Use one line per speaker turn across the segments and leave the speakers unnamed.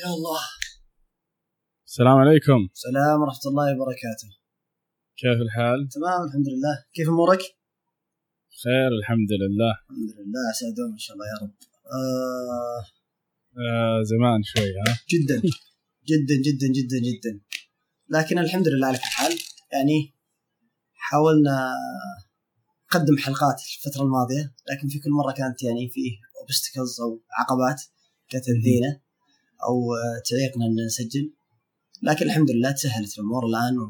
يا الله.
السلام عليكم.
سلام ورحمة الله وبركاته.
كيف الحال؟
تمام الحمد لله. كيف أمورك؟
خير الحمد لله.
الحمد لله عسى دوم إن شاء الله يا رب. آه.
آه زمان شوي ها؟
جدا. جدا جدا جدا جدا. لكن الحمد لله على كل حال. يعني حاولنا نقدم حلقات الفترة الماضية لكن في كل مرة كانت يعني فيه obstacles أو عقبات كانت تأذينا. آه، تعيقنا أن نسجل. لكن الحمد لله تسهلت الأمور الآن و...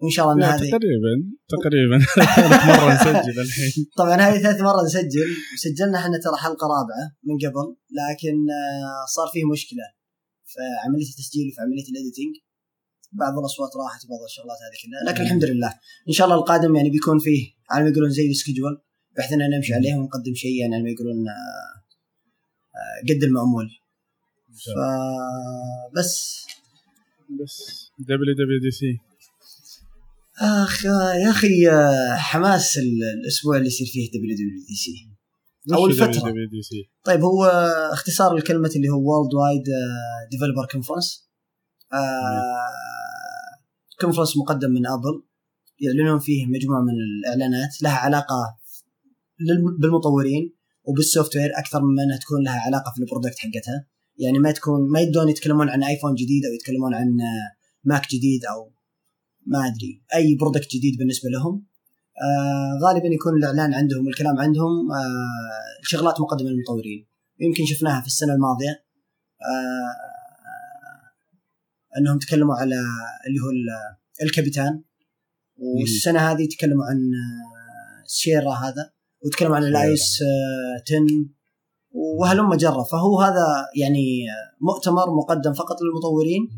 وإن شاء الله
لا،
هذه
تقريبا تقريبا. ثالث مرة نسجل الحين.
طبعا هذه ثالث مرة نسجل. وسجلنا إحنا ترى حلقة رابعة من قبل لكن آه، صار فيه مشكلة في عملية التسجيل وفي عملية ال editing بعض الأصوات راحت وبعض الشغلات هذه كلها. لكن الحمد لله. إن شاء الله القادم يعني بيكون فيه على ما يقولون زي ال schedule بحيث أننا نمشي عليه ونقدم شيء يعني على ما يقولون آه، آه، قد
الله.
فبس.
بس. WWDC
أخ يا أخي حماس ال- الأسبوع اللي يصير فيه دبليو دبليو دي سي.
دبليو دي سي
طيب هو اختصار الكلمة اللي هو Worldwide Developer Conference conference مقدم من Apple يعلنون فيه مجموعة من الإعلانات. لها علاقة للم- بالمطورين وبال software أكثر من إنها تكون لها علاقة في ال product حقتها. يعني ما تكون ما يبدون يتكلمون عن iPhone جديد أو يتكلمون عن آه، Mac جديد أو ما أدري أي product جديد بالنسبة لهم. آه غالبا يكون الإعلان عندهم والكلام عندهم آه شغلات مقدمة للمطورين. يمكن شفناها في السنة الماضية. آه أنهم تكلموا على اللي هو ال- El Capitan والسنة هذه تكلموا عن آه، Sierra هذا وتكلموا عن ال iOS آه 10 وهلم جرة؟ فهو هذا يعني مؤتمر مقدم فقط للمطورين.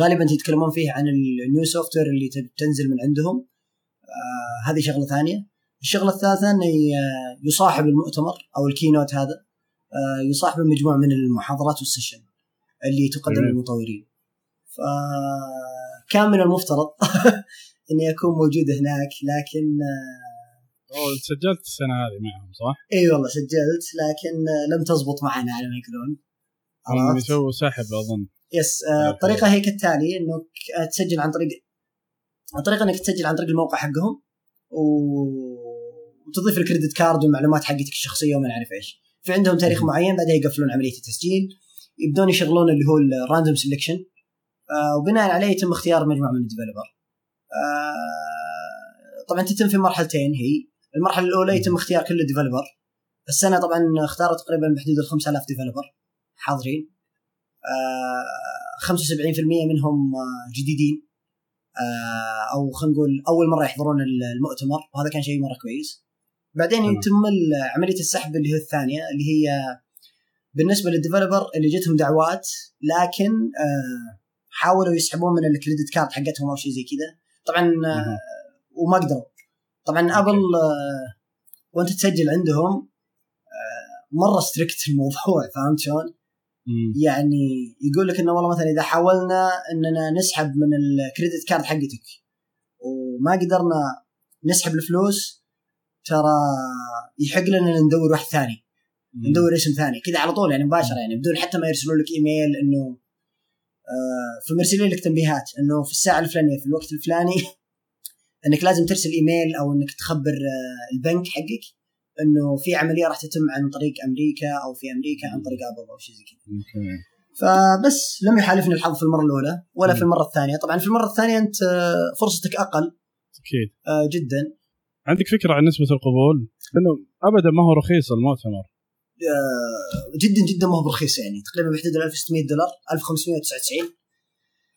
غالبا يتكلمون فيه عن ال new software اللي تنزل من عندهم. آه هذه شغلة ثانية. الشغلة الثالثة إنه يصاحب المؤتمر أو ال keynote هذا آه يصاحب مجموعة من المحاضرات وال session اللي تقدم. للمطورين. فكان من المفترض اني اكون موجود هناك لكن آه
سجلت السنة هذه معهم صح؟
إي والله سجلت لكن لم تزبط معنا على ما يقولون
هم
عرفت؟
يسووا سحب أظن
yes آه، الطريقة هي كالتالي إنك آه، تسجل عن طريق الطريقة إنك تسجل عن طريق الموقع حقهم و... وتضيف ال credit card والمعلومات حقتك الشخصية وما نعرف إيش في عندهم تاريخ. معين بعدها يقفلون عملية التسجيل يبدون يشغلون اللي هو ال random selection آه وبناء عليه يتم اختيار مجموعة من ال developer طبعا تتم في مرحلتين هي المرحلة الأولى يتم اختيار كل ال developer السنة طبعا اختاروا تقريبا بحدود ال 5000 developer حاضرين. آه 75% منهم آه، جديدين. آه، أو خلينا نقول أول مرة يحضرون المؤتمر وهذا كان شيء مرة كويس. بعدين. يتم عملية السحب اللي هي الثانية اللي هي بالنسبة لل developer اللي جتهم دعوات لكن آه، حاولوا يسحبون من ال credit card حقتهم أو شيء زي كذا. طبعا آه،. وما قدروا. طبعا Apple آه، وأنت تسجل عندهم آه، مرة strict الموضوع فهمت شلون؟ يعني يقول لك إنه والله مثلا إذا حاولنا إننا نسحب من ال credit card حقتك وما قدرنا نسحب الفلوس ترى يحق لنا ندور واحد ثاني. ندور اسم ثاني كذا على طول يعني مباشرة يعني بدون حتى ما يرسلون لك إيميل إنه آه فمرسلين لك تنبيهات إنه في الساعة الفلانية في الوقت الفلاني إنك لازم ترسل إيميل أو إنك تخبر آه البنك حقك إنه في عملية راح تتم عن طريق أمريكا أو في أمريكا عن طريق أبل أو شيء زي كذا. فبس لم يحالفني الحظ في المرة الأولى ولا. في المرة الثانية. طبعا في المرة الثانية أنت آه، فرصتك أقل.
أكيد.
آه، جدا.
عندك فكرة عن نسبة القبول؟ لأنه أبدا ما هو رخيص المؤتمر.
جدا جدا ما هو برخيص يعني. تقريبا بحدود ال 1600 دولار 1599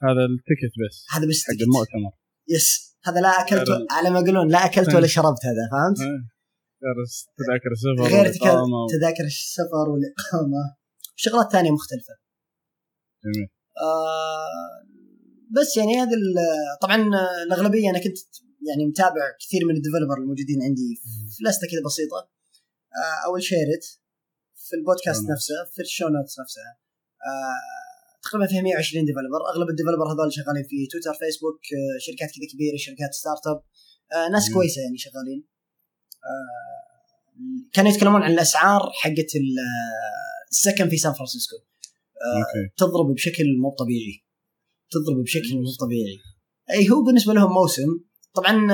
هذا ال ticket بس.
هذا بس
حق. المؤتمر.
yes. هذا لا اكلت على ما يقولون لا اكلت ولا شربت هذا فهمت؟
إيه. تذاكر السفر
غير تذاكر السفر والإقامة. شغلات ثانية مختلفة.
جميل.
آه، بس يعني هذا طبعا الأغلبية أنا كنت يعني متابع كثير من ال developer الموجودين عندي في list ة كذا بسيطة. آه، أول share ت في البودكاست نفسه في ال show notes نفسها. آه، تقريبا فيها 120 developer أغلب ال developer هذول شغالين في تويتر فيسبوك آه، شركات كذا كبيرة شركات startup آه، ناس. كويسة يعني شغالين. آه، كانوا يتكلمون عن الأسعار حقت ال- السكن في سان فرانسيسكو تضرب بشكل مو طبيعي. تضرب بشكل مو طبيعي. أي هو بالنسبة لهم موسم. طبعا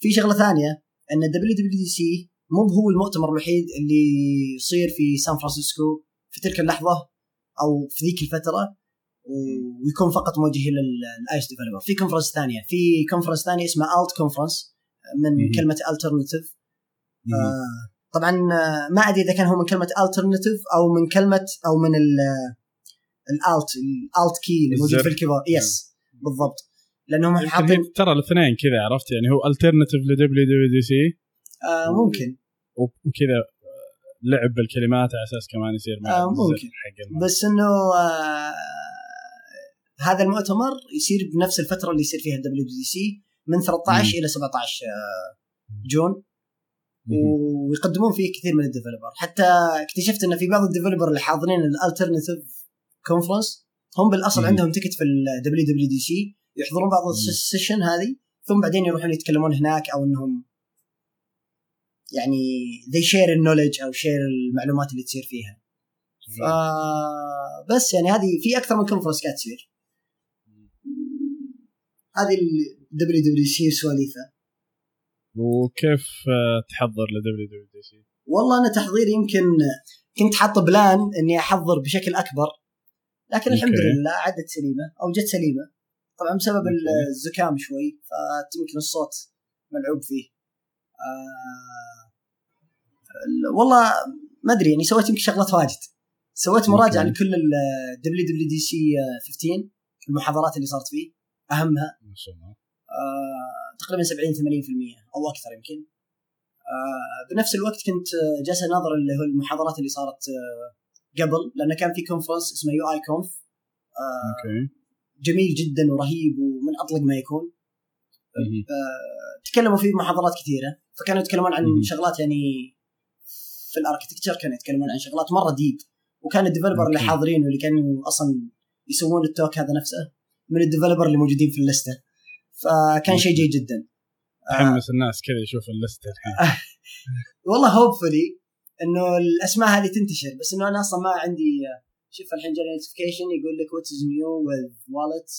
في شغلة ثانية إن WWDC مو هو المؤتمر الوحيد اللي يصير في سان فرانسيسكو في تلك اللحظة. أو في ذيك الفترة ويكون فقط موجه لل iOS developer في conference ثانية. في conference ثانية اسمها Alt Conference من. كلمة
alternative.
آه، طبعا آه، ما أدري إذا كان هو من كلمة alternative أو من كلمة أو من ال alt ال alt key اللي موجود. في ال keyboard. yes بالضبط. لأنهم
يمكن
حاطين
ترى الاثنين كذا عرفت؟ يعني هو ال alternative ل WWDC
آه ممكن.
وكذا لعب بالكلمات على أساس كمان يصير
آه، ممكن.
حق.
بس إنه آه هذا المؤتمر يصير بنفس الفترة اللي يصير فيها ال WWDC من 13 إلى 17 آه، June
مهم.
ويقدمون فيه كثير من ال developer حتى اكتشفت إن في بعض ال developer اللي حاضرين ال alternative conference هم بالأصل
مم.
عندهم ticket في ال WWDC يحضرون بعض ال session هذه ثم بعدين يروحون يتكلمون هناك أو إنهم يعني they share ال knowledge أو share المعلومات اللي تصير فيها ف بس يعني هذه في أكثر من conference قاعد تصير هذه ال WWDC سواليفة
وكيف آه، تحضر ل WWDC؟
والله أنا تحضيري يمكن كنت حاط plan إني أحضر بشكل أكبر لكن الحمد. لله عدت سليمة أو جت سليمة طبعا بسبب. الزكام شوي فيمكن الصوت ملعوب فيه والله ما أدري يعني سويت يمكن شغلات واجد. سويت
مراجعة.
لكل ال WWDC 15 المحاضرات اللي صارت فيه أهمها.
ما شاء الله.
آه، تقريبا 70 80% أو أكثر يمكن. آه، بنفس الوقت كنت آه، جالس أناظر اللي هو المحاضرات اللي صارت آه، قبل لأن كان في conference اسمه
UIKonf
جميل جدا ورهيب ومن أطلق ما يكون. آه، تكلموا فيه محاضرات كثيرة فكانوا يتكلمون عن
مهم.
شغلات يعني في ال architecture كانوا يتكلمون عن شغلات مرة deep وكان ال developer
اللي.
حاضرين واللي كانوا أصلا يسوون ال talk هذا نفسه من ال developer اللي موجودين في ال list ة. فكان شيء جيد جدا. آه،
تحمس الناس كذا يشوف ال list ة الحين.
والله hopefully إنه الأسماء هذه تنتشر بس إنه أنا أصلا ما عندي شوف الحين جاني notification يقول لك what's new with wallets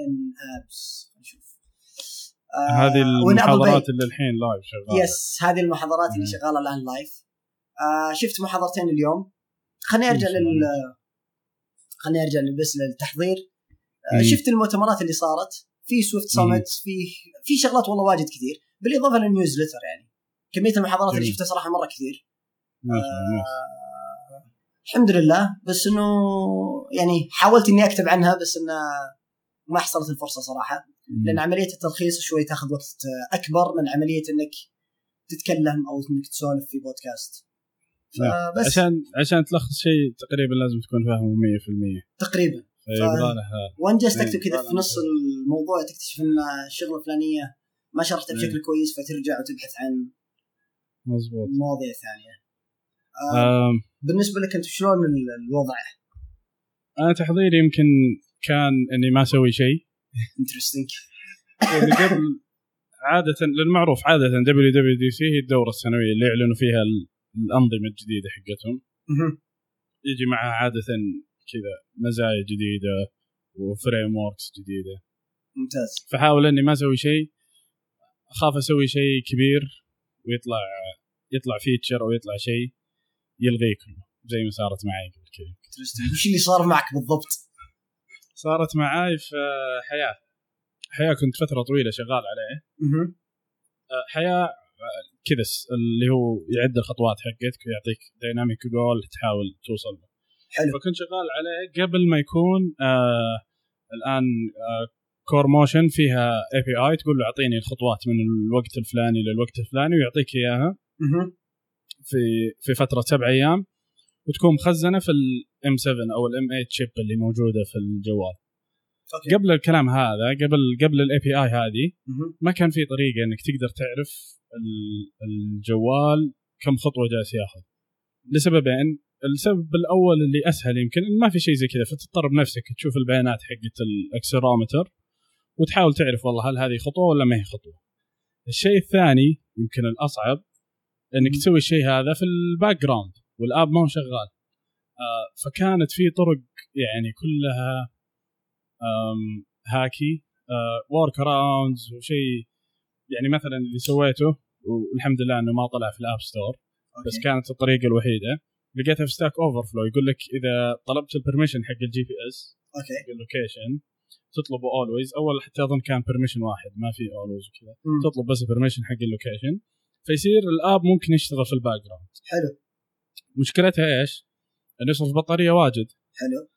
in apps آه،
هذه المحاضرات. اللي الحين live شغالة.
yes هذه المحاضرات اللي. شغالة الآن live آه شفت محاضرتين اليوم. خليني
أرجع
لل. خليني أرجع بس للتحضير. آه. شفت المؤتمرات اللي صارت. في Swift Summit في في شغلات والله واجد كثير. بالإضافة لل newsletter يعني. كمية المحاضرات اللي. شفتها صراحة مرة كثير. آه، الحمد لله. بس إنه يعني حاولت إني أكتب عنها بس إنه ما حصلت الفرصة صراحة. لأن عملية التلخيص شوي تاخذ وقت أكبر من عملية إنك تتكلم أو إنك تسولف في بودكاست. فبس.
عشان عشان تلخص شيء تقريبا لازم تكون فاهمه 100%
تقريبا.
فيبغى لها
وان جالس
إيه،
تكتب كذا في. نص الموضوع تكتشف إن الشغلة الفلانية ما شرحتها بشكل
إيه.
كويس فترجع وتبحث عن
مضبوط.
مواضيع ثانية. آه
آم،
بالنسبة لك أنت شلون ال- الوضع؟
أنا تحضيري يمكن كان إني ما أسوي شيء.
interesting
يعني قبل عادة للمعروف عادة WWDC هي الدورة السنوية اللي يعلنوا فيها ال- الأنظمة الجديدة حقتهم. يجي معها عادة كذا مزايا جديدة و frameworks جديدة.
ممتاز.
فحاول إني ما أسوي شيء أخاف أسوي شيء كبير ويطلع يطلع feature أو يطلع شيء يلغيه كله زي ما صارت معي قبل كذا.
وش اللي صار معك بالضبط؟
صارت معاي في حياة. حياة كنت فترة طويلة شغال عليه. أه، حياة كذا اللي هو يعد الخطوات حقتك ويعطيك dynamic goal تحاول توصل له.
حلو.
فكنت شغال عليه قبل ما يكون آه الآن آه Core Motion فيها API تقول له أعطيني الخطوات من الوقت الفلاني للوقت الفلاني ويعطيك
إياها.
في في فترة سبع أيام وتكون مخزنة في ال M7 أو ال M8 chip اللي موجودة في الجوال
okay
قبل الكلام هذا قبل قبل ال API هذه. ما كان في طريقة إنك تقدر تعرف ال- الجوال كم خطوة جالس ياخذ لسببين السبب الأول اللي أسهل يمكن ما في شيء زي كذا فتضطر بنفسك تشوف البيانات حقت ال accelerometer وتحاول تعرف والله هل هذه خطوة ولا ما هي خطوة. الشيء الثاني يمكن الأصعب
إنك.
تسوي الشيء هذا في ال background وال app ما هو شغال. آه فكانت في طرق يعني كلها hacky workarounds وشيء يعني مثلا اللي سويته والحمد لله إنه ما طلع في ال App Store بس
okay.
كانت الطريقة الوحيدة. لقيتها في Stack Overflow يقول لك إذا طلبت ال permission حق ال GPS
okay.
ال location تطلبه always أول حتى أظن كان permission واحد ما في always وكذا. تطلب بس ال permission حق ال location فيصير ال app ممكن يشتغل في ال background
حلو.
مشكلتها إيش؟ انه يصرف بطاريه واجد.
حلو.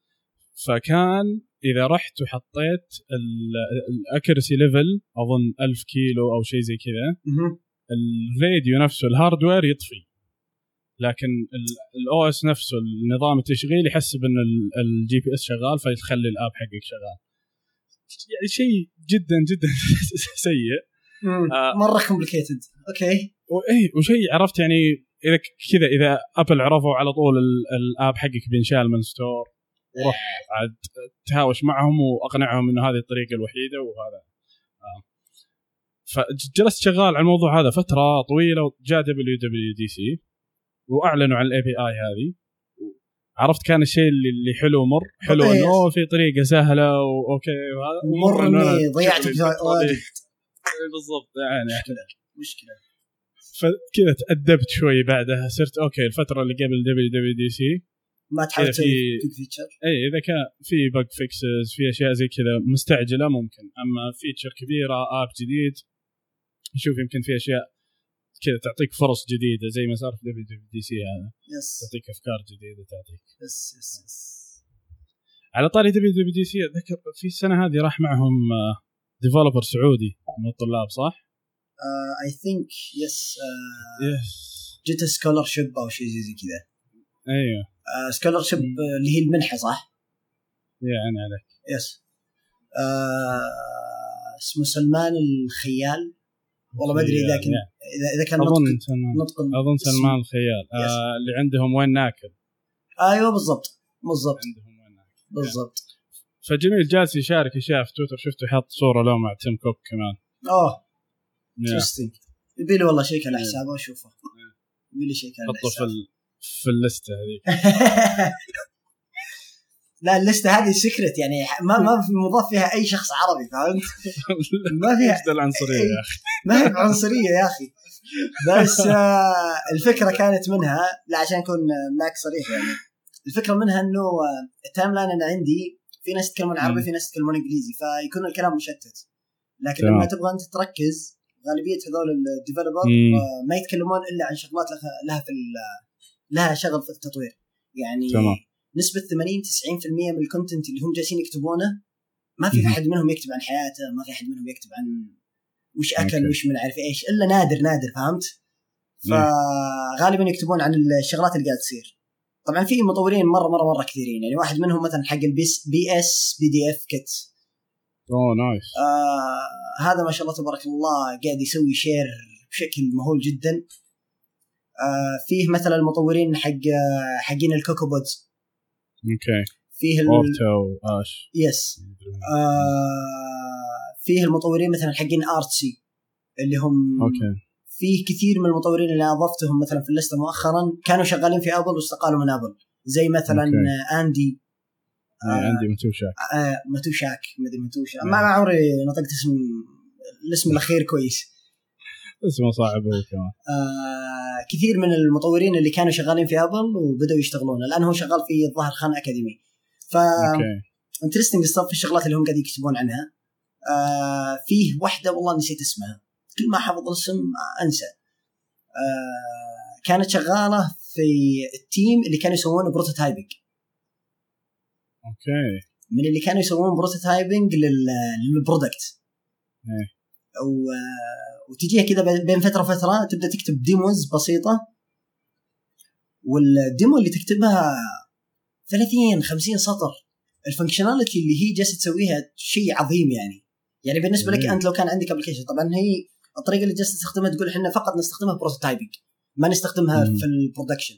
فكان إذا رحت وحطيت ال accuracy level أظن 1000 كيلو أو شيء زي كذا. الراديو نفسه ال hardware يطفي. لكن ال OS نفسه النظام التشغيل يحسب ان ال GPS شغال فيخلي ال app حقك شغال. يعني شيء جدا جدا سيء.
مم.
آه.
مره complicated okay.
واي وشيء عرفت يعني إذا كذا إذا أبل عرفوا على طول ال- ال app حقك بينشال من store وروح عاد تهاوش معهم وأقنعهم إنه هذه الطريقة الوحيدة وهذا. آه. فجلست شغال على الموضوع هذا فترة طويلة وجاء WWDC وأعلنوا عن ال API هذه. عرفت كان الشيء اللي اللي حلو مر حلو
طبيعي.
إنه oh في طريقة سهلة و okay وهذا.
مر إني ضيعت.
بالضبط يعني.
مشكلة.
فكذا تأدبت شوي بعدها صرت okay الفترة اللي قبل WWDC
ما تحاول تسوي feature
إي إذا كان في bug fixes في أشياء زي كذا مستعجلة ممكن. أما feature كبيرة app جديد شوف يمكن في أشياء كذا تعطيك فرص جديدة زي ما صار في WWDC هذا.
yes
تعطيك أفكار جديدة تعطيك.
yes yes yes
على طاري WWDC أتذكر في السنة هذه راح معهم developer سعودي من الطلاب صح؟
I think
yes
جت scholarship أو شيء زي كذا. أيوه. scholarship
مم.
اللي هي المنحة صح؟
يعني عليك.
yes آه، اسمه سلمان الخيال. والله ما أدري إذا كان. اذا إذا كان نطق
اظن سلمان
نطق أظن
سلمان الخيال. آه اللي عندهم وين ناكل.
أيوه بالضبط. بالضبط.
عندهم وين ناكل.
بالضبط.
فجميل جالس يشارك اشياء في تويتر. شفته يحط صورة له مع تيم كوك كمان.
oh.
yeah.
interesting يبي لي والله check على. حسابه واشوفه يبي لي check على
حطه في
حسابه
ال... في اللسته هذيك
لا اللسته هذه سكرت يعني ما ما في مضاف فيها أي شخص عربي فهمت؟ ما فيها
العنصرية يا أخي؟
ما هي بعنصريه يا أخي. بس آه، الفكرة كانت منها لا عشان اكون معك صريح يعني. الفكرة منها إنه آه، ال timeline أنا عندي في ناس يتكلمون عربي. في ناس يتكلمون إنجليزي فيكون الكلام مشتت. لكن. لما تبغى أنت تركز غالبية هذول ال
developer.
آه، ما يتكلمون إلا عن شغلات لها لها في لها شغل في التطوير يعني
تمام.
نسبة 80 90% من ال content اللي هم جالسين يكتبونه ما في. أحد منهم يكتب عن حياته ما في أحد منهم يكتب عن وش
أكل.
وش من عارف إيش إلا نادر نادر فهمت؟ فغالبا يكتبون عن الشغلات اللي قاعدة تصير طبعا في مطورين مرة مرة مرة كثيرين يعني واحد منهم مثلا حق البيس بي اس بي دي اف كيت
oh nice
آه هذا ما شاء الله تبارك الله قاعد يسوي share بشكل مهول جدا. آه فيه مثلا المطورين حق آه، حقين ال
CocoaPods okay
فيه ال...
Orta واش
yes آه فيه المطورين مثلا حقين Artsy اللي هم
okay
فيه كثير من المطورين اللي أضفتهم مثلا في اللسته مؤخرا كانوا شغالين في ابل واستقالوا من ابل زي مثلا
okay.
آه Andy
آه. Andy Matuschak
آه مدري Matuschak ما
نعم.
ما عمري نطقت اسم الاسم الأخير كويس.
اسمه صعب هو كمان.
آه كثير من المطورين اللي كانوا شغالين في ابل وبدأوا يشتغلون. الآن هو شغال في الظاهر Khan Academy. ف interesting في الشغلات اللي هم قاعدين يكتبون عنها. آه فيه واحدة والله نسيت اسمها. كل ما أحفظ الاسم آه، أنسى. آه كانت شغالة في ال team اللي كانوا يسوون prototyping.
okay
من اللي كانوا يسوون prototyping لل- لل
product
إيه. وتجيها كذا بين فترة وفترة تبدأ تكتب demos بسيطة وال demo اللي تكتبها 30 50 سطر ال functionality اللي هي جالسة تسويها شيء عظيم يعني يعني بالنسبة لك. أنت لو كان عندك application طبعا هي الطريقة اللي جالسة تستخدمها تقول إحنا فقط نستخدمها prototyping ما نستخدمها
مم.
في ال production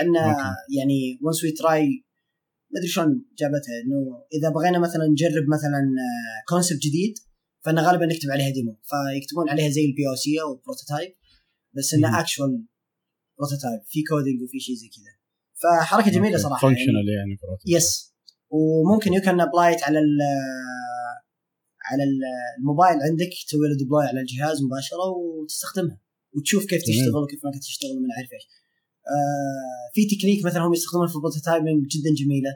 إحنا.
يعني once we try ما أدري شلون جابتها إنه إذا بغينا مثلا نجرب مثلا concept جديد فانا غالبا نكتب عليها demo فيكتبون عليها زي ال POC أو prototype بس. إنه actual prototype في coding وفي شيء زي كذا فحركة جميلة صراحة
functional يعني prototype.
yes وممكن you can apply it على ال على ال- الموبايل عندك تسوي له deploy على الجهاز مباشرة وتستخدمها وتشوف كيف. تشتغل وكيف ما تشتغل من عارف إيش. آه في تكنيك مثلا هم يستخدمون في ال prototyping جدا جميلة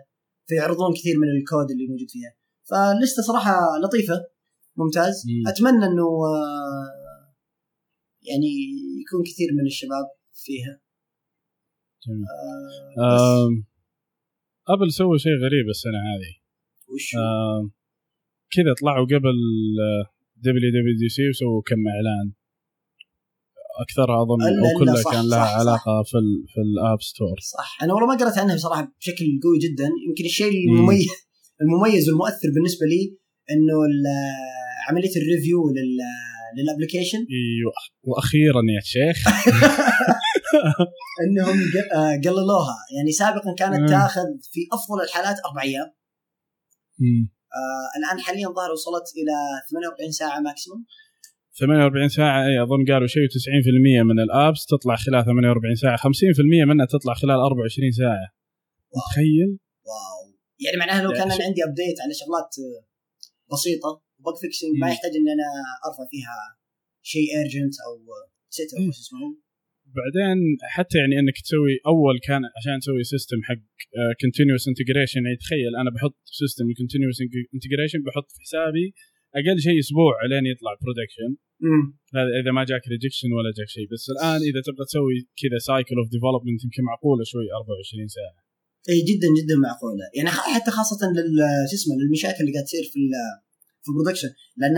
فيعرضون كثير من الكود اللي موجود فيها. فاللسته صراحة لطيفة ممتاز.
مم.
أتمنى إنه آه يعني يكون كثير من الشباب فيها.
جميل.
آه
آم، أبل سووا شيء غريب السنة هذه.
وش؟
كذا طلعوا قبل WWDC وسووا كم إعلان.
أكثرها
أظن
أو
كلها
صح،
كان لها
صح، صح.
علاقة في ال في الـ App Store
صح. أنا والله ما قرأت عنها بصراحة بشكل قوي جدا. يمكن الشيء المميز المميز والمؤثر بالنسبة لي إنه عملية ال review لل لل application.
أيوه. وأخيرا يا شيخ.
إنهم آه، قللوها. يعني سابقا كانت. تاخذ في أفضل الحالات أربع
أيام.
آه الآن حاليا ظهر وصلت إلى 48 ساعة maximum
48 ساعة اي أظن قالوا شيء 90% من ال apps تطلع خلال 48 ساعة. 50% منها تطلع خلال 24 ساعة. تخيل؟
واو. يعني معناها لو
لا،
كان أنا عندي update على شغلات آه، بسيطة bug fixing ما. يحتاج إن أنا أرفع فيها شيء urgent أو سيت. أو شو اسمه؟
بعدين حتى يعني إنك تسوي أول كان عشان تسوي system حق continuous integration يعني تخيل أنا بحط system continuous integration بحط في حسابي أقل شيء أسبوع لين يطلع
production
هذا إذا ما جاك rejection ولا جاك شيء. بس الآن إذا تبغى تسوي كذا cycle of development يمكن معقولة شوي 24 ساعة.
إي جدا جدا معقولة. يعني حتى خاصة لل شو اسمه للمشاكل اللي قاعد تصير في ال- في ال production لأن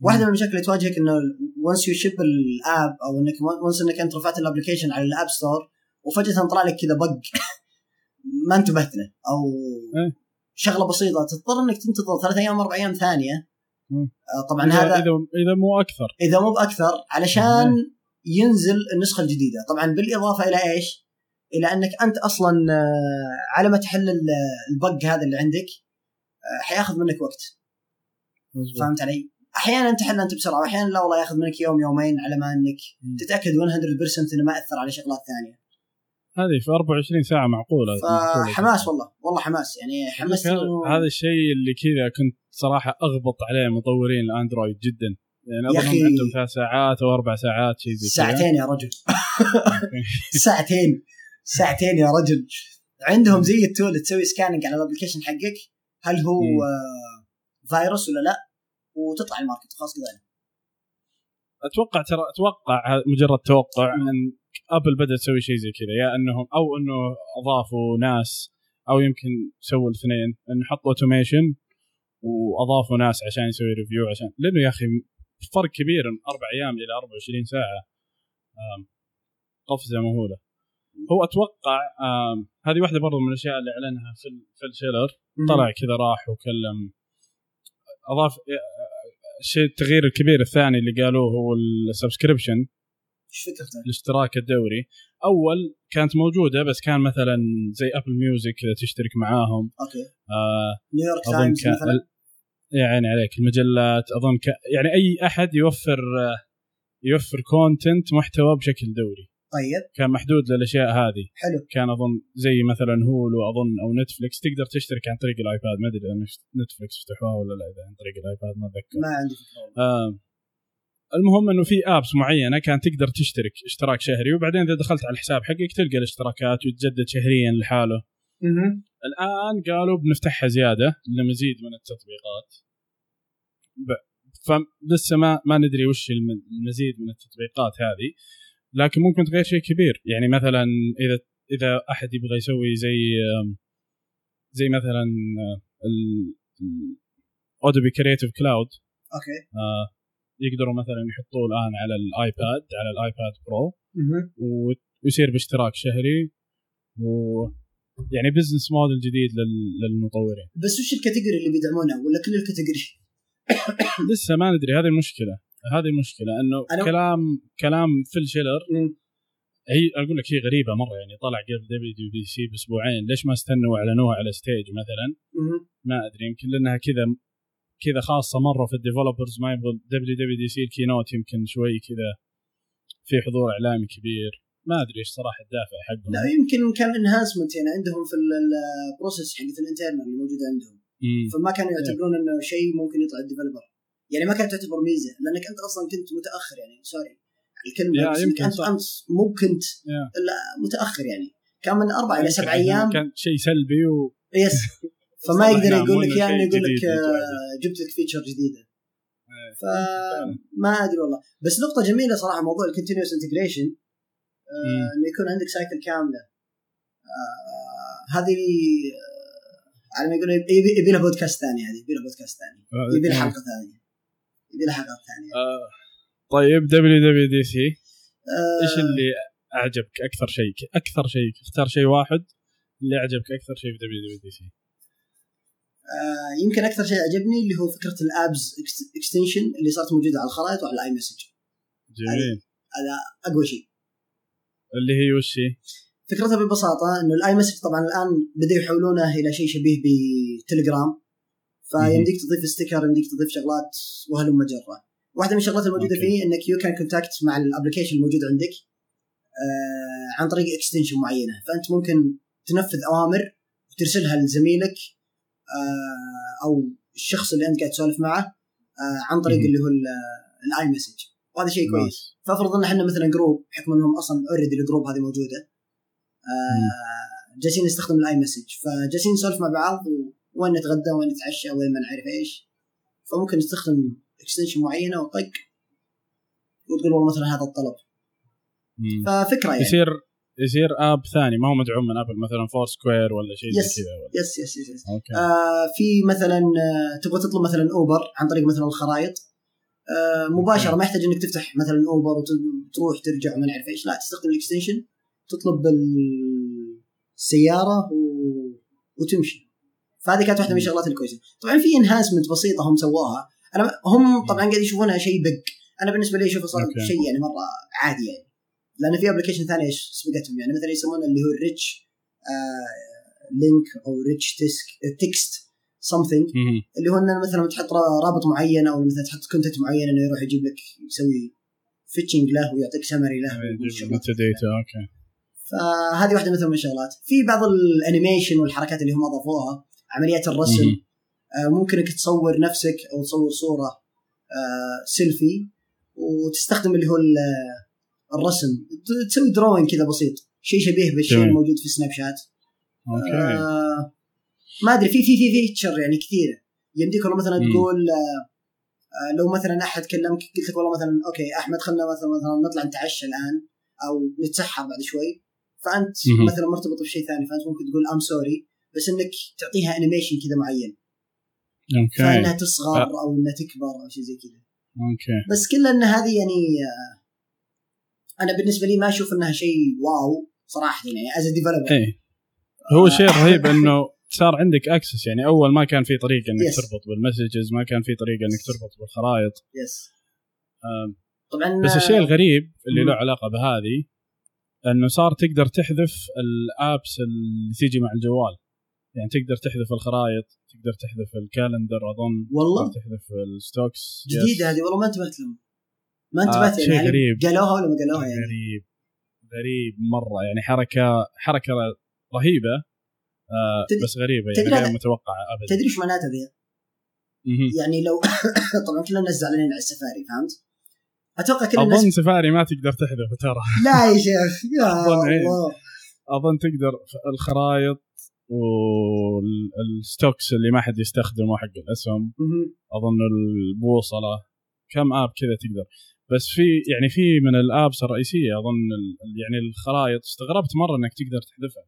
واحدة من المشاكل اللي تواجهك إنه once you ship the app أو إنك once إنك أنت رفعت ال application على ال App Store وفجأة طلع لك كذا بق ما انتبهت له. أو
إيه.
شغلة بسيطة تضطر إنك تنتظر ثلاث أيام أربع
أيام
ثانية طبعا
اذا
هذا
اذا إذا مو أكثر.
إذا مو بأكثر علشان ينزل النسخة الجديدة. طبعا بالإضافة إلى إيش؟ إلى أنك أنت أصلا آه، على ما تحل ال- البق هذا اللي عندك آه، حياخذ منك وقت.
مظبوط.
فهمت علي؟ أحيانا تحل أنت بسرعة واحيانا لا والله ياخذ منك يوم يومين على ما
أنك.
تتأكد 100% إنه ما أثر على شغلات ثانية.
هذه في 24 ساعة معقولة معقولة.
فحماس والله والله حماس. يعني حمست
هذا الشيء اللي كذا كنت صراحة أغبط عليه مطورين الأندرويد جدا. يعني
أظن
عندهم ثلاث ساعات أو أربع ساعات شيء زي
ساعتين يا رجل. ساعتين. ساعتين يا رجل. عندهم زي ال tool تسوي scanning على ال application حقك. هل هو. آه، فيروس ولا لا؟ وتطلع ال market خلاص كذا.
أتوقع ترى أتوقع مجرد توقع أن ابل بدات تسوي شيء زي كذا يا انهم أو إنه أضافوا ناس أو يمكن سووا الاثنين إنه حطوا automation وأضافوا ناس عشان يسوي review عشان لأنه يا أخي فرق كبير من أربع أيام إلى 24 ساعة قفزة مهولة. هو أتوقع هذه واحدة برضو من الأشياء اللي أعلنها في فيل شيلر. طلع كذا راح وكلم. اضاف الشيء التغيير الكبير الثاني اللي قالوه هو ال
subscription إيش فكرته؟
الاشتراك الدوري. أول كانت موجودة بس كان مثلا زي ابل ميوزك كذا تشترك معاهم.
أوكي.
آه
نيويورك تايمز مثلا؟
يا عيني عليك المجلات. أظن ك... يعني أي أحد يوفر آه، يوفر content محتوى بشكل دوري.
طيب.
كان محدود للأشياء هذه.
حلو.
كان أظن زي مثلا هولو اظن أو نتفلكس تقدر تشترك عن طريق الآيباد. ما أدري إذا نتفلكس فتحوها ولا لا إذا عن طريق الآيباد ما أتذكر.
ما عندي فكرة
آه المهم إنه في apps معينة كان تقدر تشترك اشتراك شهري وبعدين إذا دخلت على الحساب حقك تلقى الاشتراكات ويتجدد شهريا لحاله. الآن قالوا بنفتحها زيادة لمزيد من التطبيقات. فلسه ما ما ندري وش الم- المزيد من التطبيقات هذه لكن ممكن تغير شيء كبير. يعني مثلا اذا إذا أحد يبغى يسوي زي زي مثلا Adobe Creative Cloud
أوكي.
يقدروا مثلا يحطوه الآن على الآيباد على الآيباد برو. ويصير باشتراك شهري. و يعني business model جديد لل- للمطورين.
بس وش ال category اللي بيدعمونها ولا كل ال category؟
لسه ما ندري. هذه المشكلة هذه المشكلة إنه
أنا-
كلام كلام فيل شيلر هي أقول لك هي غريبة مرة. يعني طلع قبل WWDC بأسبوعين. ليش ما استنوا وإعلنوها على stage مثلا. ما أدري. يمكن لأنها كذا كذا خاصة مرة في ال developers ما يبغوا WWDC ال keynote يمكن شوي كذا في حضور إعلامي كبير. ما أدري إيش صراحة الدافع حقهم.
لا يمكن كان enhancement يعني عندهم في ال process حقت ال internal اللي موجودة عندهم.
مم.
فما كانوا يعتبرون إنه شيء ممكن يطلع ال developer يعني ما كانت تعتبر ميزة لأنك أنت أصلا كنت متأخر يعني
sorry
الكلمة
يمكن
أنت
صح.
أنت مو كنت
يا.
لا متأخر يعني. كان من أربع إلى سبع أيام.
كان شيء سلبي و
yes فما يقدر يقول لك يعني يقول لك آه، جبت لك feature جديدة.
إيه.
فما أدري والله. بس نقطة جميلة صراحة موضوع ال continuous integration
مم.
إنه يكون عندك cycle كاملة. آه، هذه آه، على ما يقولون يبي لها بودكاست ثاني هذه يبي لها بودكاست ثاني. يبي لها حلقة ثانية. يبي لها حلقات ثانية.
آه، طيب WWDC
آه،
إيش اللي أعجبك؟ أكثر شيء أكثر شيء اختار شيء واحد اللي أعجبك أكثر شيء في WWDC
آه، يمكن أكثر شيء عجبني اللي هو فكرة ال apps extension اللي صارت موجودة على الخرائط وعلى ال iMessage
جميل
هذا أقوى شيء.
اللي هي وش هي؟
فكرتها ببساطة إنه ال iMessage طبعا الآن بدأوا يحولونه إلى شيء شبيه بتليجرام. فيمديك تضيف sticker يمديك تضيف شغلات وهلم جرا. واحدة من الشغلات الموجودة
أوكي.
فيه إنك you can contact مع ال application الموجود عندك آه عن طريق extension معينة. فأنت ممكن تنفذ أوامر وترسلها لزميلك أو الشخص اللي أنت قاعد تسولف معه آه عن طريق. اللي هو ال iMessage وهذا شيء كويس. فافرض إن إحنا مثلا group بحكم إنهم أصلا already ال group هذه موجودة آه جالسين نستخدم ال iMessage فجالسين نسولف مع بعض وين نتغدى وين نتعشى وين ما نعرف إيش. فممكن نستخدم extension معينة وطق وتقول والله مثلا هذا الطلب.
مم.
ففكرة يعني.
يصير يصير app ثاني ما هو مدعوم من Apple مثلا Foursquare ولا شيء. زي كذا
yes yes yes, yes.
Okay.
آه في مثلا آه تبغى تطلب مثلا Uber عن طريق مثلا الخرائط. آه مباشرة
okay.
ما يحتاج إنك تفتح مثلا Uber وتروح ترجع وما نعرف إيش. لا تستخدم ال extension تطلب السيارة و... وتمشي. فهذه كانت واحدة من الشغلات الكويسة. طبعا في enhancement بسيطة هم سووها. أنا هم طبعا قاعد يشوفونها شيء big أنا بالنسبة لي أشوفه صار
okay.
شيء يعني مرة عادي يعني. لأن في application ثانية إيش سبقتهم يعني. مثلا يسمونه اللي هو ال rich link أو rich text something.
مهم.
اللي هو انه مثلا تحط رابط معين أو مثلا تحط content معين إنه يروح يجيب لك يسوي fetching له ويعطيك سمري له.
data okay
فهذه واحدة مثلا من الشغلات. في بعض ال animation والحركات اللي هم أضافوها عمليات الرسم. آه، ممكن انك تصور نفسك أو تصور صورة آه، سيلفي وتستخدم اللي هو الرسم. تسوي drawing كذا بسيط. شيء شبيه بالشيء. الموجود في Snapchat
okay.
آه ما أدري في في في feature يعني كثيرة. يمديك والله مثلا
مم.
تقول آه آه لو مثلا أحد كلمك قلت لك والله مثلا okay أحمد خلينا مثلا مثلا نطلع نتعشى الآن أو نتسحر بعد شوي. فأنت
مهم.
مثلا مرتبط بشيء ثاني فأنت ممكن تقول I'm sorry بس إنك تعطيها animation كذا معين.
okay.
فإنها تصغر أو إنها تكبر أو شيء زي كذا.
okay.
بس كلها إن هذه يعني آه أنا بالنسبة لي ما أشوف إنها شيء wow صراحة يعني as developer
إيه. هو شيء رهيب إنه صار عندك access يعني أول ما كان في طريقة إنك
Yes.
تربط بال Messages ما كان في طريقة إنك تربط بالخرائط.
yes
آم،
طبعا
بس الشيء الغريب اللي. له علاقة بهذه إنه صار تقدر تحذف ال apps اللي تيجي مع الجوال. يعني تقدر تحذف الخرائط تقدر تحذف ال Calendar أظن
والله؟
تقدر تحذف ال
Stocks جديدة هذه والله ما انتبهت لهم ما
آه،
انتبهت
شيء
يعني
غريب.
قالوها ولا ما قالوها يعني
غريب غريب مرة يعني حركة حركة رهيبة آه
تدري-
بس
غريبة
يعني غير متوقعة ابدا
تدري إيش معناتها ذي؟ يعني لو طبعا كل الناس زعلانين على السفاري فهمت؟ أتوقع كل الناس
اظن سفاري ما تقدر تحذفه ترى
لا يا شيخ يا
أظن إيه.
الله
أظن تقدر الخرائط وال Stocks اللي ما حد يستخدمه حق الاسهم. أظن البوصلة كم app كذا تقدر بس في يعني في من ال apps الرئيسية أظن يعني الخرائط. استغربت مرة إنك تقدر تحذفها.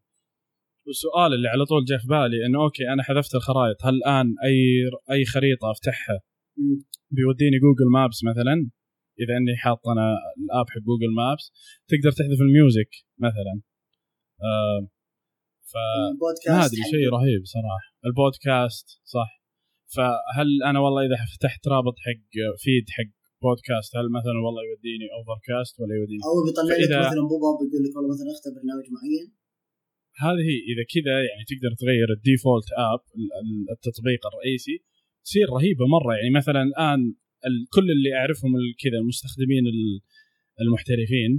والسؤال اللي على طول جاء في بالي إنه okay أنا حذفت الخرائط. هل الآن أي أي خريطة
أفتحها.
بيوديني Google Maps مثلا؟ إذا إني حاط أنا ال app حق Google Maps. تقدر تحذف ال Music مثلا. آه ف
البودكاست
ما
أدري
شيء رهيب صراحة. البودكاست صح. فهل أنا والله إذا فتحت رابط حق feed حق بودكاست هل مثلا والله يوديني Overcast ولا يوديني؟
أو بيطلع لك مثلا pop up يقول لك والله مثلا اختر برنامج معين.
هذه هي إذا كذا يعني تقدر تغير ال default app ال- ال- التطبيق الرئيسي تصير رهيبة مرة. يعني مثلا الآن ال- كل اللي أعرفهم كذا المستخدمين ال- المحترفين.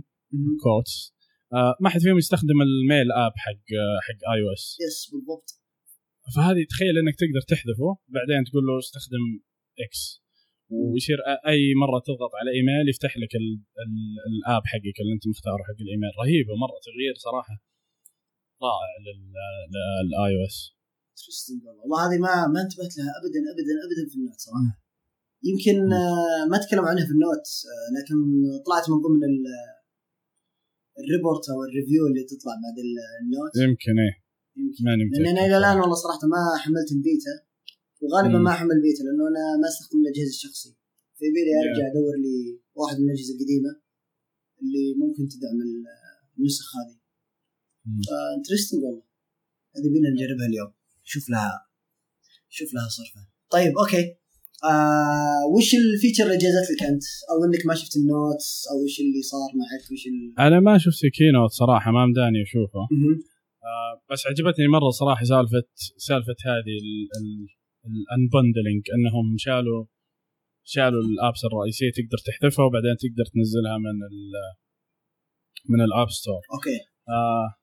كوتس آه ما حد فيهم يستخدم الميل اب حق حق اي أو اس
يس بالضبط.
فهذه تخيل إنك تقدر تحذفه بعدين تقول له استخدم إكس ويصير أي مرة تضغط على إيميل يفتح لك ال ال الآب حقك اللي أنت مختاره حق الإيميل. رهيبه مرة تغيير صراحة. رائع للاي أو اس
والله. هذه ما ما انتبهت لها ابدا ابدا ابدا في النوت صراحة. يمكن آه، ما تكلموا عنها في ال note آه، لكن طلعت من ضمن ال- ال report أو ال review اللي تطلع بعد ال- ال note.
يمكن إيه.
يمكن.
ماني
لأن أنا إلى الآن والله صراحة ما حملت البيتا. وغالبا. ما أحمل بيتا لأنه أنا ما أستخدم الا جهازي الشخصي. فيبي لي أرجع أدور لي واحد من الأجهزة القديمة اللي ممكن تدعم ال- النسخ هذه.
ف
interesting والله. هذه بينا نجربها اليوم. شوف لها شوف لها صرفة. طيب okay. آه وش ال feature اللي جازت لك أنت؟ أو إنك ما شفت ال notes أو وش اللي صار معك؟ وش ال...
أنا ما شفت keynote صراحة ما مداني
أشوفه.
آه بس عجبتني مرة صراحة سالفة سالفة هذه ال unbundling إنهم شالوا شالوا ال apps الرئيسية تقدر تحذفها وبعدين تقدر تنزلها من ال من ال App
Store okay
آه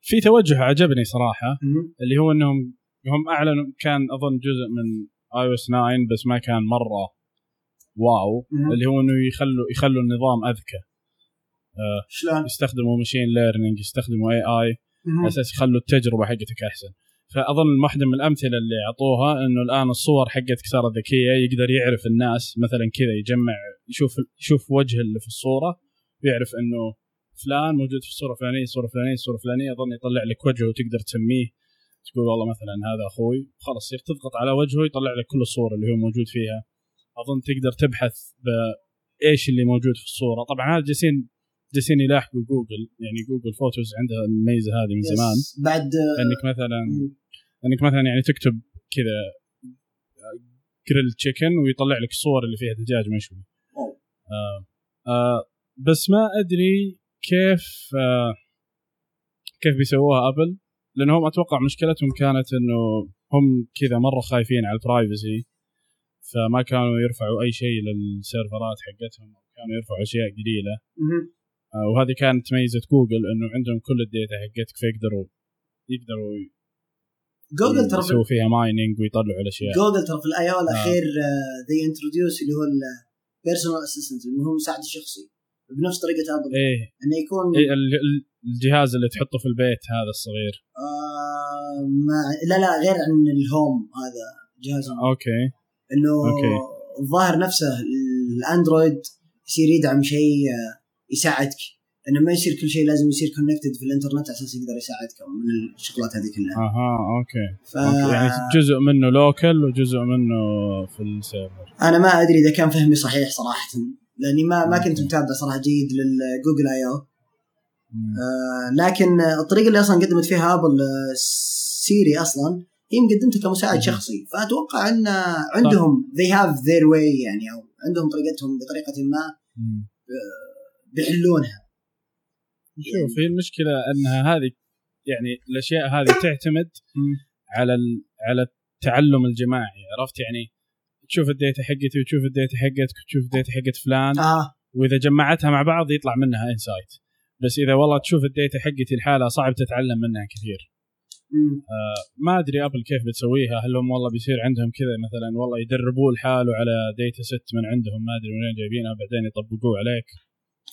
في توجه عجبني صراحة
مهم.
اللي هو إنهم هم أعلنوا كان أظن جزء من iOS 9 بس ما كان مرة wow
مهم.
اللي هو إنه يخلوا يخلوا النظام أذكى آه
شلون؟
يستخدموا machine learning يستخدموا
AI.
على أساس يخلوا التجربة حقتك أحسن فأظن واحدة من الأمثلة اللي أعطوها إنه الآن الصور حقتك صارت ذكيه يقدر يعرف الناس مثلا كذا يجمع يشوف يشوف وجه اللي في الصورة ويعرف إنه فلان موجود في الصورة الفلانية الصورة الفلانية الصورة الفلانية اظن يطلع لك وجهه وتقدر تسميه تقول والله مثلا هذا أخوي خلاص يصير تضغط على وجهه يطلع لك كل الصور اللي هو موجود فيها أظن تقدر تبحث بايش اللي موجود في الصورة طبعا هذا جالسين جالسين يلاحقوا جوجل يعني جوجل photos عندها الميزة هذه من. زمان
بعد
إنك مثلا. إنك مثلا يعني تكتب كذا grilled chicken ويطلع لك الصور اللي فيها دجاج مشوي. آه آه بس ما أدري كيف آه كيف بيسووها أبل لأنهم أتوقع مشكلتهم كانت إنه هم كذا مرة خايفين على ال privacy فما كانوا يرفعوا أي شيء لل سيرفرات حقتهم كانوا يرفعوا أشياء
قليلة.
آه وهذه كانت ميزة جوجل إنه عندهم كل ال data حقتك فيقدروا يقدروا
جوجل ترى
يسووا فيها mining ويطلعوا الأشياء.
جوجل ترى في ال I/O الأخير they introduce اللي هو ال personal assistant اللي هو المساعد الشخصي بنفس طريقة ابل
إيه.
إنه يكون
إيه ال- ال- الجهاز اللي تحطه في البيت هذا الصغير.
آه ما لا لا غير عن ال home هذا جهاز
okay.
إنه
okay.
الظاهر نفسه الأندرويد يصير يدعم شيء آه، يساعدك. إنه ما يصير كل شيء لازم يصير connected في الإنترنت على أساس يقدر يساعدك من الشغلات هذه كلها.
أها okay.
ف...
okay يعني جزء منه local وجزء منه في ال
server. أنا ما أدري إذا كان فهمي صحيح صراحة لأني ما ما كنت
okay.
متابع صراحة جيد للجوجل I/O آه لكن الطريقة اللي أصلا قدمت فيها ابل آه، سيري أصلا هي مقدمتها كمساعد. شخصي. فأتوقع إن عندهم they have their way يعني أو عندهم طريقتهم بطريقة ما
مم.
بيحلونها.
شوف هي المشكلة أنها هذه يعني الأشياء هذه تعتمد على على التعلم الجماعي عرفت؟ يعني تشوف ال data حقتي وتشوف ال data حقتك وتشوف ال data حقت فلان
آه.
وإذا جمعتها مع بعض يطلع منها insight بس إذا والله تشوف ال data حقتي لحالها صعب تتعلم منها كثير.
مم.
ما أدري ابل كيف بتسويها هل هم والله بيصير عندهم كذا مثلا والله يدربوه لحاله على data set من عندهم ما أدري وين جايبينها بعدين يطبقوه عليك؟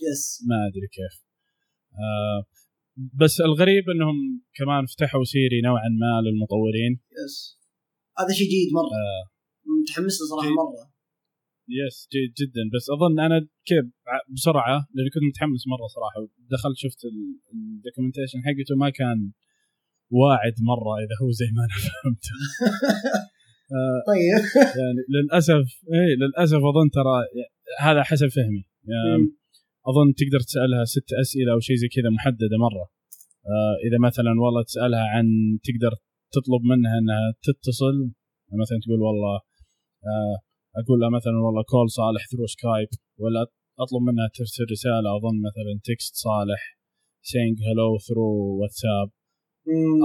yes
ما أدري كيف. آه بس الغريب إنهم كمان فتحوا سيري نوعا ما للمطورين.
yes. هذا شيء جيد مرة.
آه.
متحمس له صراحة
جيد.
مرة.
yes جيد جدا. بس أظن أنا كيف بسرعة لأني كنت متحمس مرة صراحة. دخلت شفت ال documentation حقته ما كان واعد مرة إذا هو زي ما أنا فهمت. آه
طيب.
يعني للأسف اي للأسف أظن ترى هذا حسب فهمي. يعني. أظن تقدر تسألها ست أسئلة أو شيء زي كذا محددة مرة. آه إذا مثلا والله تسألها عن تقدر تطلب منها إنها تتصل مثلا تقول والله آه أقول لها مثلا والله call صالح through سكايب ولا أطلب منها ترسل رسالة أظن مثلا text صالح saying hello through واتساب.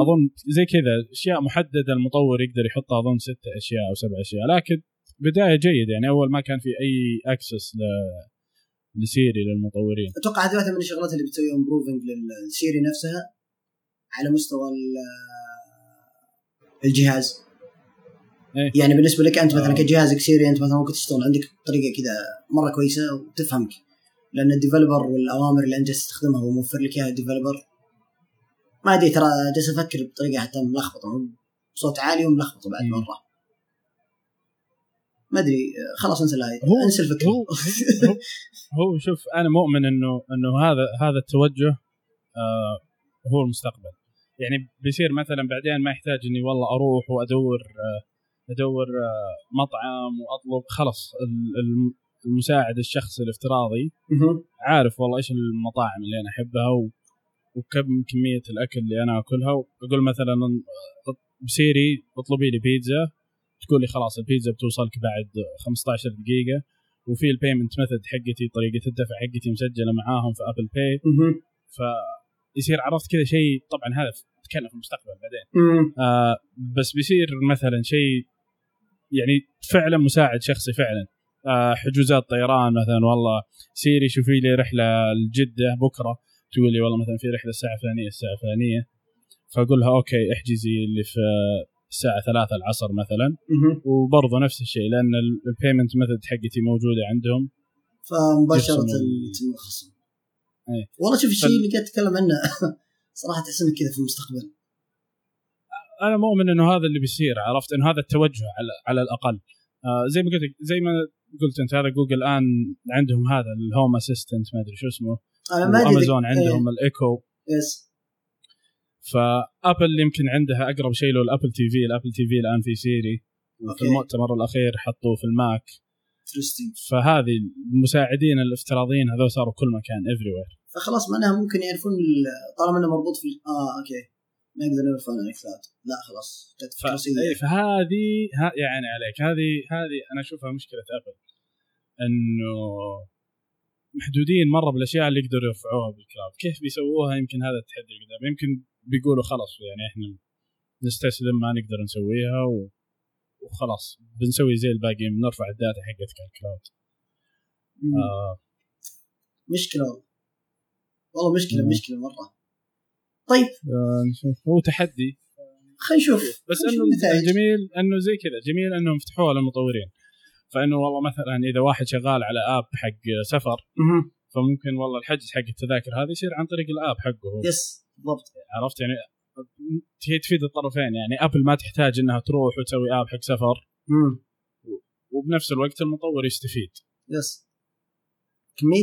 أظن زي كذا أشياء محددة المطور يقدر يحطها أظن ست أشياء أو سبع أشياء. لكن بداية جيدة يعني أول ما كان في أي access ل لسيري للمطورين
أتوقع هذه واحدة من الشغلات اللي بتسوي improving للسيري نفسها على مستوى ال- الجهاز
إيه.
يعني بالنسبة لك أنت مثلا
آه.
كجهازك سيري أنت مثلا ممكن تشتغل عندك بطريقة كذا مرة كويسة وتفهمك لأن ال developer والأوامر اللي أنت تستخدمها وموفر لك إياها ال developer ما أدري ترى جالس أفكر بطريقة حتى ملخبطة بصوت عالي وملخبطة بعد. مرة ما أدري خلاص انسى الهاي.
هو-
انسى الفكرة.
هو هو, هو شوف أنا مؤمن انه إنه هذا هذا التوجه آه هو المستقبل. يعني بيصير مثلا بعدين ما يحتاج إني والله أروح وأدور آه أدور آه مطعم وأطلب. خلاص ال- ال- المساعد الشخصي الافتراضي. عارف والله إيش المطاعم اللي أنا أحبها. وكم كمية الأكل اللي أنا أكلها. وأقول مثلا بسيري اطلبي لي بيتزا. تقول لي خلاص البيتزا بتوصلك بعد 15 دقيقة وفي ال payment method حقتي طريقة الدفع حقتي مسجلة معاهم في ابل باي. فيصير عرفت كذا شيء طبعا هذا نتكلم في المستقبل بعدين. آه بس بيصير مثلا شيء يعني فعلا مساعد شخصي فعلا. آه حجوزات طيران مثلا والله سيري شوفي لي رحلة لجده بكرة. تقول لي والله مثلا في رحلة الساعة الفلانية الساعة الفلانية. فأقول لها okay احجزي اللي في الساعة 3 العصر مثلا. وبرضه نفس الشيء لأن ال payment method حقتي موجودة عندهم. فمباشرة
يتم الخصم
إيه.
والله شوف الشيء
فال-
اللي قاعد اتكلم عنه صراحة تحس إنك كذا في المستقبل.
أنا مؤمن إنه هذا اللي بيصير عرفت؟ إنه هذا التوجه على على الأقل. آه زي ما قلت زي ما قلت أنت هذا جوجل الآن عندهم هذا ال home assistant ما أدري شو اسمه.
أنا ما أدري.
امازون عندهم الإيكو.
إيه. yes.
فأبل يمكن عندها أقرب شيء له الأبل تي في. الأبل تي في الآن في سيري.
okay.
المؤتمر الأخير حطوه في الماك. فهذه المساعدين الافتراضيين هذول صاروا كل مكان everywhere
فخلاص معناها ممكن يعرفون ال- طالما إنه مربوط في آه okay. ما يقدرون يعرفون عن cloud لا خلاص.
ف... إيه،. فهذه ها يعني عليك. هذه هذه أنا أشوفها مشكلة أبل. إنه محدودين مرة بالأشياء اللي يقدروا يرفعوها بال cloud. كيف بيسووها؟ يمكن هذا التحدي قدام يمكن بيقولوا خلاص يعني إحنا نستسلم ما نقدر نسويها و... وخلاص بنسوي زي الباقيين بنرفع ال data حقتك على ال cloud
مم.
آه
مشكلة والله مشكلة
مم.
مشكلة مرة طيب
آه، نشوف. هو تحدي
خلينا نشوف
بس
إنه.
جميل إنه زي كذا جميل إنهم فتحوها للمطورين فإنه والله مثلا إذا واحد شغال على app حق سفر
مهم.
فممكن والله الحجز حق التذاكر هذا يصير عن طريق ال app حقه.
yes بالضبط.
عرفت يعني؟ هي تفيد الطرفين يعني. Apple ما تحتاج إنها تروح وتسوي app حق سفر.
مم.
وبنفس الوقت المطور يستفيد.
yes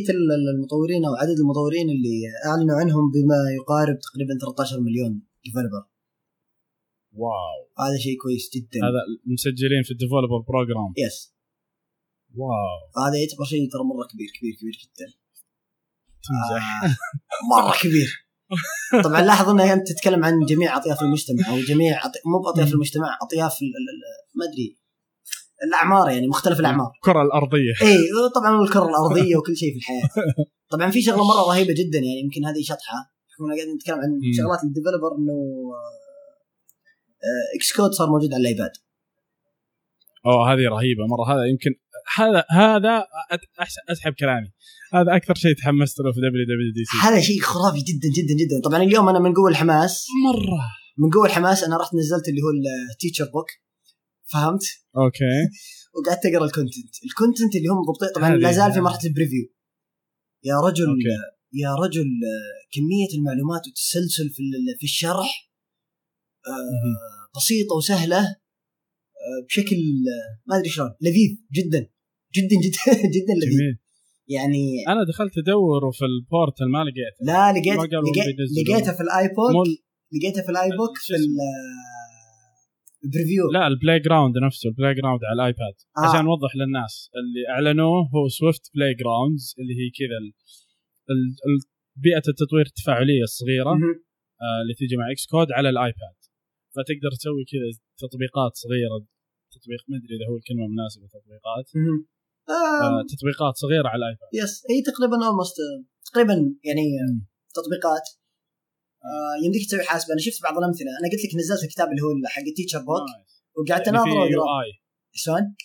ال- المطورين أو عدد المطورين اللي أعلنوا عنهم بما يقارب تقريبا 13 مليون developer
wow.
هذا شيء كويس جدا.
هذا مسجلين في ال developer
program
yes wow.
هذا يعتبر شيء ترى مرة كبير كبير كبير جدا.
تمزح
آه مرة كبير. طبعا لاحظ انك أنت تتكلم عن جميع أطياف المجتمع أو جميع أط... مو بأطياف المجتمع أطياف ال... ما أدري الأعمار يعني مختلف الأعمار.
الكرة الأرضية.
اي طبعا الكرة الأرضية وكل شيء في الحياة. طبعا في شغلة مرة رهيبة جدا يعني يمكن هذه شطحة. كنا قاعدين نتكلم عن. شغلات ال developer إنه Xcode صار موجود على ال
iPad. أوه هذه رهيبة مرة. هذا يمكن هذا هذا أسحب كلامي. هذا أكثر شيء تحمست له في WWDC
هذا شيء خرافي جدا جدا جدا. طبعا اليوم أنا من قوه الحماس
مرة.
من قوه الحماس أنا رحت نزلت اللي هو ال teacher book فهمت؟
okay.
وقعدت أقرأ ال content ال content اللي هم ضبطين طبعا لا زال في مرحلة ال preview يا رجل
okay.
يا رجل كمية المعلومات والتسلسل في في الشرح آه، بسيطة وسهلة آه، بشكل آه، ما أدري شلون لذيذ جدا. جدا جدا جدا لذيذ. يعني
أنا دخلت أدور وفي ال portal ما لقيت
لا لقيت
ما قالوا
لقيت
بينزلوا.
لقيتها في ال iBook
مو
لقيتها في ال
iBook
في ال preview
لا ال playground نفسه ال playground على ال iPad.
آه.
عشان نوضح للناس اللي أعلنوه هو Swift Playgrounds اللي هي كذا ال- ال- ال- بيئة التطوير التفاعلية
الصغيرة.
آه، اللي تيجي مع Xcode على ال iPad. فتقدر تسوي كذا تطبيقات صغيرة تطبيق ما أدري إذا هو الكلمة مناسبة تطبيقات. آه،
آه
تطبيقات صغيرة على ال
iPad yes هي تقريبا almost تقريبا يعني تطبيقات. آه يمديك تسوي حاسبة. أنا شفت بعض الأمثلة. أنا قلت لك نزلت الكتاب اللي هو حق ال teacher book وقعدت
يعني
أناظر
في UI
شلون؟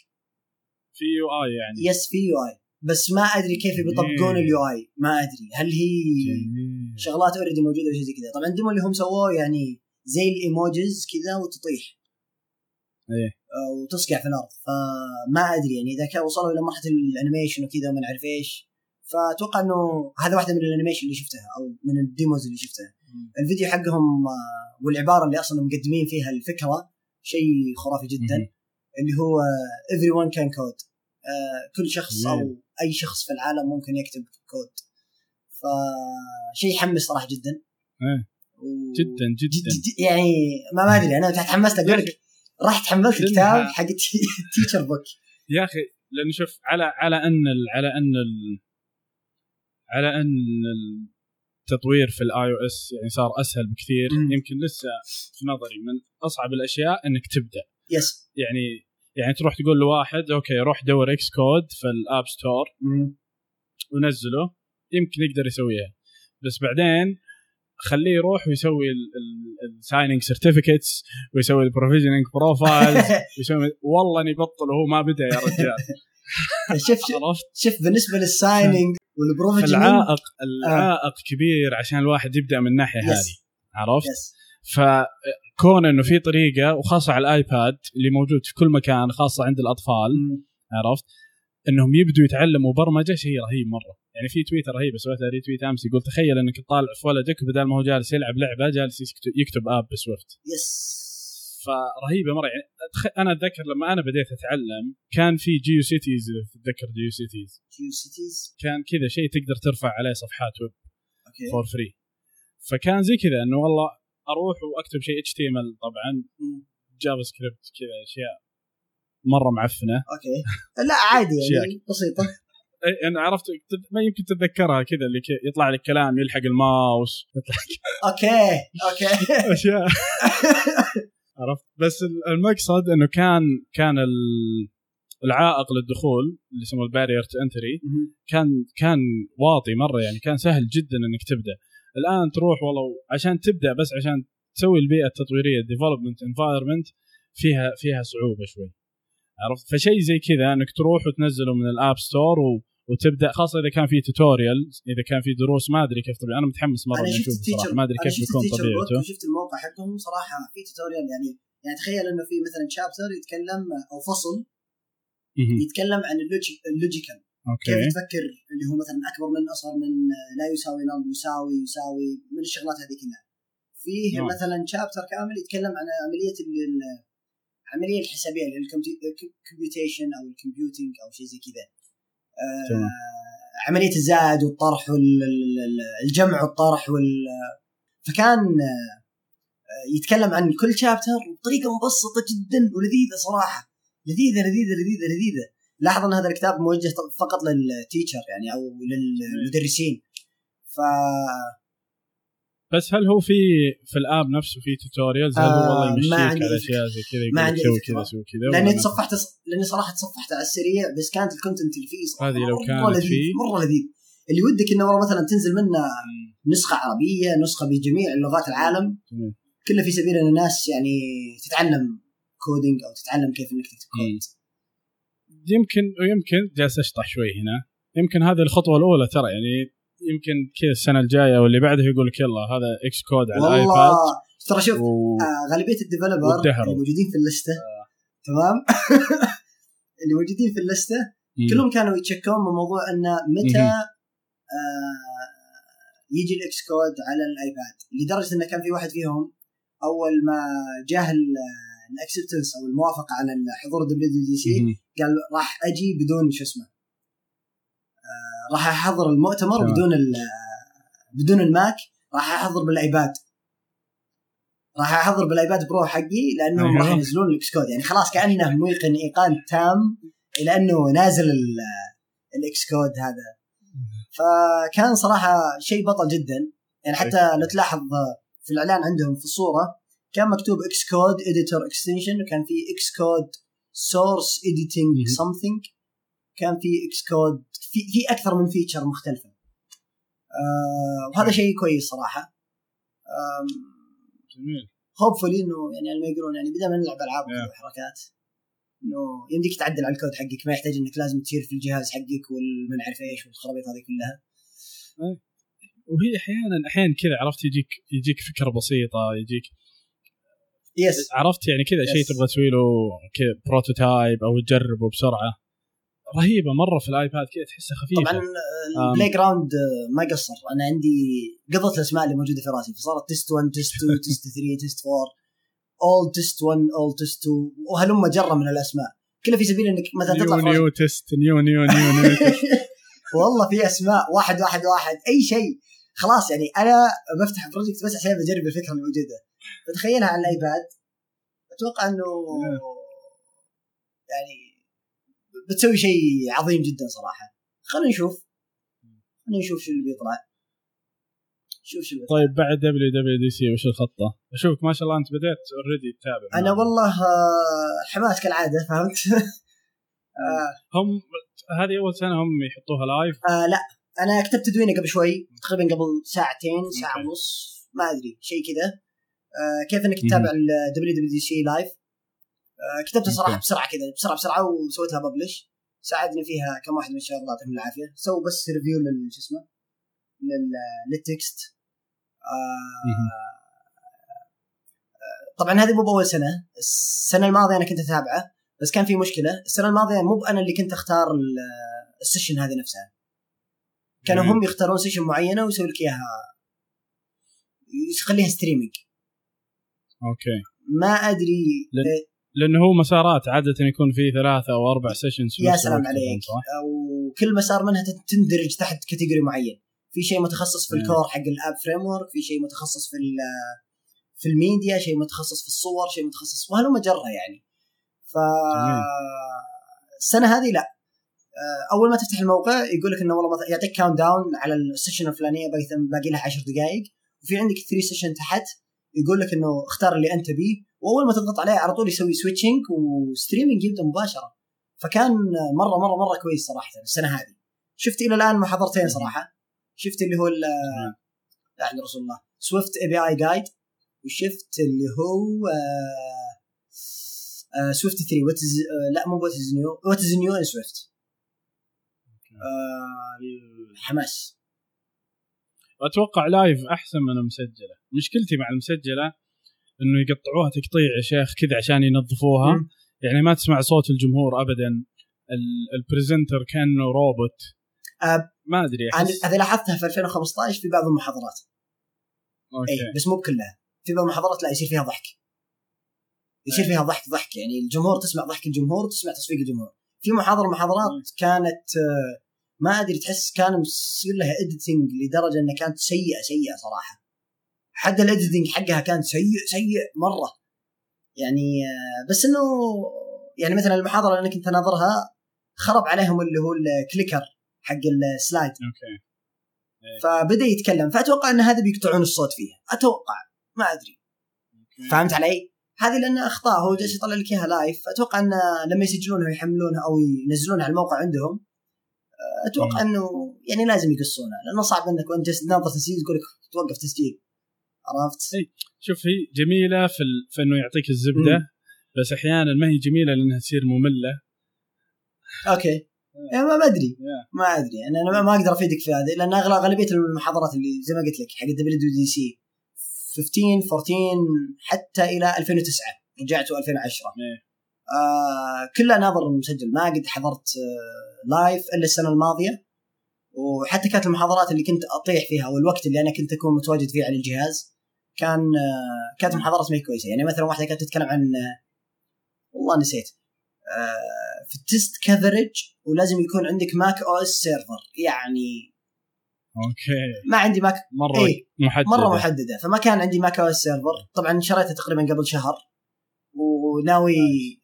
في UI يعني.
yes في UI بس ما أدري كيف بيطبقون. ال UI ما أدري. هل هي
جميل.
شغلات already موجودة ولا شيء زي كذا؟ طبعا ال demo اللي هم سووه يعني زي ال emojis كذا وتطيح.
إيه.
آه، وتصقع في الأرض. فما أدري يعني إذا كان وصلوا إلى مرحلة ال animation وكذا وما نعرف إيش. فأتوقع إنه هذا واحدة من ال animation اللي شفتها أو من ال demos اللي شفتها. الفيديو حقهم آه، والعبارة اللي أصلا مقدمين فيها الفكرة شيء خرافي جدا. اللي هو everyone can code. آه، كل شخص
أو.
أي شخص في العالم ممكن يكتب كود فشيء يحمس صراحة جدا.
إيه. جدا
جد
جدا.
جد يعني ما ما أدري أنا تحمست أقول لك رحت حملت
كلها-
الكتاب حق teacher book.
يا أخي لأن شوف على على أن على أن على أن التطوير في ال iOS يعني صار أسهل بكثير.
مم.
يمكن لسه في نظري من أصعب الأشياء إنك تبدأ.
yes
يعني يعني تروح تقول لواحد okay روح دور Xcode في ال App Store ونزله. يمكن يقدر يسويها. بس بعدين خليه يروح ويسوي ال signing certificates ويسوي ال provisioning profiles ويسوي والله إني بطل وهو ما بدا يا رجال.
شوف شوف-
بالنسبة
لل signing وال provisioning
العائق العائق كبير عشان الواحد يبدأ من الناحيه. هذه. عرفت؟ فكون إنه في طريقة وخاصة على ال iPad اللي موجود في كل مكان خاصة عند الأطفال. عرفت؟ إنهم يبدوا يتعلموا برمجة شيء رهيب مرة، يعني في تويتر رهيب سويتها retweet أمس يقول تخيل إنك تطالع في ولدك بدل ما هو جالس يلعب لعبة جالس يكتب, app ب Swift،
yes.
فرهيبة مرة يعني أنا أتذكر لما أنا بديت أتعلم كان في GeoCities اذا تتذكر
GeoCities، GeoCities
كان كذا شيء تقدر ترفع عليه صفحات web
okay.
for free فكان زي كذا إنه والله أروح وأكتب شيء HTML طبعا. JavaScript كذا أشياء مرة معفنة.
okay. لا عادي يعني.
بسيطة. أنا عرفت تد- ما يمكن تتذكرها كذا اللي يطلع لك كلام يلحق الماوس يطلع
okay okay.
أشياء. عرفت؟ بس ال- المقصد إنه كان كان ال- العائق للدخول اللي يسموه ال barrier to
entry.
كان كان واطي مرة يعني كان سهل جدا إنك تبدأ. الآن تروح والله عشان تبدأ بس عشان تسوي البيئة التطويرية development environment فيها فيها صعوبة شوي. عرفت؟ فشيء زي كذا إنك تروح وتنزله من ال App Store و... وتبدأ خاصة إذا كان في tutorial إذا كان في دروس ما أدري كيف طبيعي. أنا متحمس
مرة
إني
شفت أشوف
صراحة. ما
أدري
كيف
شفت
بيكون طبيعته
وشفت الموقع حقهم. صراحة في tutorial يعني يعني تخيل إنه في مثلا chapter يتكلم أو فصل. يتكلم عن ال logi- ال logical. كيف
okay
تفكر؟ اللي هو مثلا أكبر من أصغر من لا يساوي null يساوي يساوي من الشغلات هذه كلها. فيه
نعم.
مثلا chapter كامل يتكلم عن عملية ال- ال- العملية الحسابية اللي هي ال computation أو ال computing أو شيء زي كذا.
تمام.
عملية الزائد والطرح والجمع والطرح وال فكان آه، يتكلم عن كل chapter بطريقة مبسطة جدا ولذيذة صراحة. لذيذة لذيذة لذيذة لذيذة. لاحظ أن هذا الكتاب موجه فقط لل teacher يعني أو للمدرسين. ف
بس هل هو في في ال app نفسه في tutorials هل هو
آه،
والله
ما
يمشيك على أشياء زي كذا يقول سوي. كذا سوي كذا لأني
تصفحت لأني صراحة تصفحت على السريع بس كانت ال content اللي فيه صراحة
هذه لو كانت
لذيذ
فيه.
مرة لذيذ اللي ودك إنه والله مثلا تنزل منه نسخة عربية نسخة بجميع لغات العالم. كله في سبيل إن الناس يعني تتعلم coding أو تتعلم كيف إنك تكتب كود
يمكن ويمكن جالس أشطح شوي هنا يمكن هذه الخطوة الأولى ترى يعني يمكن كذا السنة الجاية واللي بعدها يقول لك يلا هذا Xcode على الايباد
ترى شوف
و...
آه غالبية ال
developer.
اللي موجودين في ال list تمام اللي موجودين في ال
list.
كلهم كانوا يتشكون من موضوع انه متى. آه يجي ال Xcode على ال iPad لدرجة انه كان في واحد فيهم أول ما جاه ال acceptance أو الموافقة على حضور ال
WWDC.
قال راح أجي بدون شو اسمه آه راح أحضر المؤتمر
تمام.
بدون ال- بدون ال Mac راح أحضر بال iPad راح أحضر بال iPad Pro حقي لأنهم
أيوه.
راح ينزلون ال Xcode يعني خلاص كأنه موقن إيقان تام إلى أنه نازل ال- ال Xcode هذا فكان صراحة شيء بطل جدا يعني حتى لو تلاحظ في الإعلان عندهم في الصورة كان مكتوب Xcode editor extension وكان في Xcode source
editing.
something كان في Xcode في في أكثر من feature مختلفة. آه وهذا شيء كويس صراحة.
جميل.
hopefully إنه يعني ما يقولون يعني بدأنا نلعب ألعاب
Yeah.
وحركات إنه يمديك تعدل على الكود حقك ما يحتاج إنك لازم تصير في الجهاز حقك والمن عارف إيش والخرابيط هذه كلها.
وهي أحيانا أحيانا كذا عرفت يجيك يجيك فكرة بسيطة يجيك
yes
عرفت يعني كذا شيء
Yes.
تبغى تسوي له كذا prototype أو تجربه بسرعة. رهيبة مرة في ال iPad كذا تحسها خفيفة.
طبعا
آم.
البلاي جراوند ما قصر. أنا عندي قضت الاسماء اللي موجودة في رأسي فصارت test 1 test 2 test 3 test 4 اول test 1 اول test 2 وهلم جرة من الأسماء. كلها في سبيل إنك مثلا تطلع
نيو نيو تيست نيو نيو نيو نيو.
والله في أسماء واحد واحد واحد أي شيء. خلاص يعني أنا بفتح project بس عشان بجرب الفكرة الموجودة. فتخيلها على ال iPad أتوقع إنه يعني بتسوي شيء عظيم جدا صراحة. خلينا نشوف. خلينا نشوف شو اللي بيطلع. شوف شو بيطلع.
طيب بعد WWDC وش الخطة؟ أشوفك ما شاء الله أنت بديت already تتابع.
أنا
معهم.
والله آه، حماس كالعادة فهمت؟ آه.
هم هذه أول سنة هم يحطوها لايف
آه لا. أنا كتبت تدوينه قبل شوي تقريبا قبل ساعتين
ساعة.
ونص ما أدري شيء كذا. آه كيف إنك تتابع الدبليو دبليو دي سي لايف كتبتها
صراحة.
بسرعة كذا بسرعة بسرعة وسويت لها ببلش. ساعدني فيها كم واحد من الشباب الله يعطيهم العافية. سووا بس review لل شو اسمه؟ لل- لل text. آه طبعا هذه مو بأول سنة. السنة الماضية أنا كنت أتابعه بس كان في مشكلة. السنة الماضية مو أنا اللي كنت أختار ال- ال session هذه نفسها. كانوا. هم يختارون session معينة ويسوي لك إياها. يخليها streaming
okay.
ما أدري
لأنه هو مسارات عادة يكون في ثلاثة أو أربع sessions
يا سلام عليك؟ وكل مسار منها تندرج تحت category معين في شيء متخصص في
مم.
ال core حق ال app framework في شيء متخصص في في الميديا شيء متخصص في الصور شيء متخصص وهلم جره يعني ف
جميل.
السنة هذه لا آه، أول ما تفتح الموقع يقول لك إنه والله مثلا يعطيك countdown على ال session الفلانية باقي لها 10 دقائق وفي عندك 3 session تحت يقول لك إنه اختار اللي أنت بيه وأول ما تضغط عليه على طول يسوي switching و streaming يبدا مباشرة. فكان مرة مرة مرة كويس صراحة السنة هذه. شفت إلى الآن محاضرتين صراحة. شفت اللي هو
تمام.
لا عند رسول الله. Swift API guide وشفت اللي هو Swift 3 what is لا مو what is new what is new in Swift الحماس.
أتوقع live أحسن من المسجلة. مشكلتي مع المسجلة إنه يقطعوها تقطيع يا شيخ كذا عشان ينظفوها.
مم.
يعني ما تسمع صوت الجمهور ابدا. ال- ال presenter كأنه روبوت
آه،
ما
أدري
أحس.
هذه لاحظتها في 2015 في بعض المحاضرات.
okay.
اي بس مو بكلها. في بعض المحاضرات لا يصير فيها ضحك. يصير فيها ضحك ضحك. يعني الجمهور تسمع ضحك الجمهور وتسمع تصفيق الجمهور. في محاضرة المحاضرات
مم.
كانت آه، ما أدري تحس كان مصير لها editing لدرجة إنها كانت سيئة سيئة صراحة. حتى ال editing حقها كان سيء سيء مرة. يعني آه، بس إنه يعني مثلا المحاضرة اللي أنا كنت أناظرها خرب عليهم اللي هو ال clicker حق ال
slide
okay. فبدأ يتكلم. فأتوقع إن هذا بيقطعون الصوت فيها. أتوقع. ما
أدري.
فهمت علي؟ هذه لأن أخطاء. هو جالس يطلع لك إياها live فأتوقع إن لما يسجلونها ويحملونها أو ينزلونها على الموقع عندهم أتوقع إنه يعني لازم يقصونها لأنه صعب إنك وانت تناظر تسجيل تقول لك توقف تسجيل عرفت؟
إي. شوف هي جميلة في ال... في إنه يعطيك الزبدة بس أحيانا ما هي جميلة لأنها تصير مملة
okay يعني ما ما
أدري.
ما أدري يعني أنا ما- ما أقدر أفيدك في هذه لأن اغلب غالبيه المحاضرات اللي زي ما قلت لك حق ال WDC 15 14 حتى إلى 2009 رجعت 2010
إيه.
آه كلها ناظر مسجل. ما قد حضرت آه live إلا السنة الماضية. وحتى كانت المحاضرات اللي كنت أطيح فيها أو الوقت اللي أنا كنت أكون متواجد فيه على الجهاز كان آه كانت محاضرات ما هي كويسة. يعني مثلا واحدة كانت تتكلم عن آه والله نسيت. آه في ال test coverage ولازم يكون عندك macOS Server يعني
okay.
ما عندي Mac
مرة
إيه.
محددة.
مرة محددة. فما كان عندي macOS Server طبعا شريته تقريبا قبل شهر. وناوي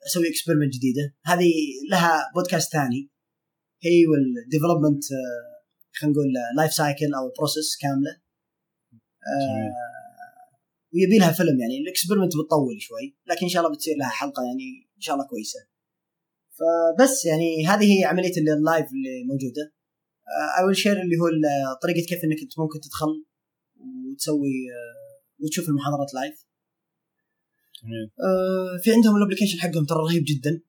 أسوي experiment جديدة. هذه لها بودكاست ثاني. هي وال development خلينا نقول life cycle أو process
كاملة.
آه ويبي لها فيلم يعني. ال experiment بتطول شوي لكن إن شاء الله بتصير لها حلقة يعني إن شاء الله كويسة. فبس يعني هذه هي عملية ال- ال live اللي موجودة. اول share اللي هو ال- طريقة كيف إنك أنت ممكن تدخل وتسوي آه، وتشوف المحاضرات
live
آه، في عندهم ال application حقهم ترى رهيب جدا.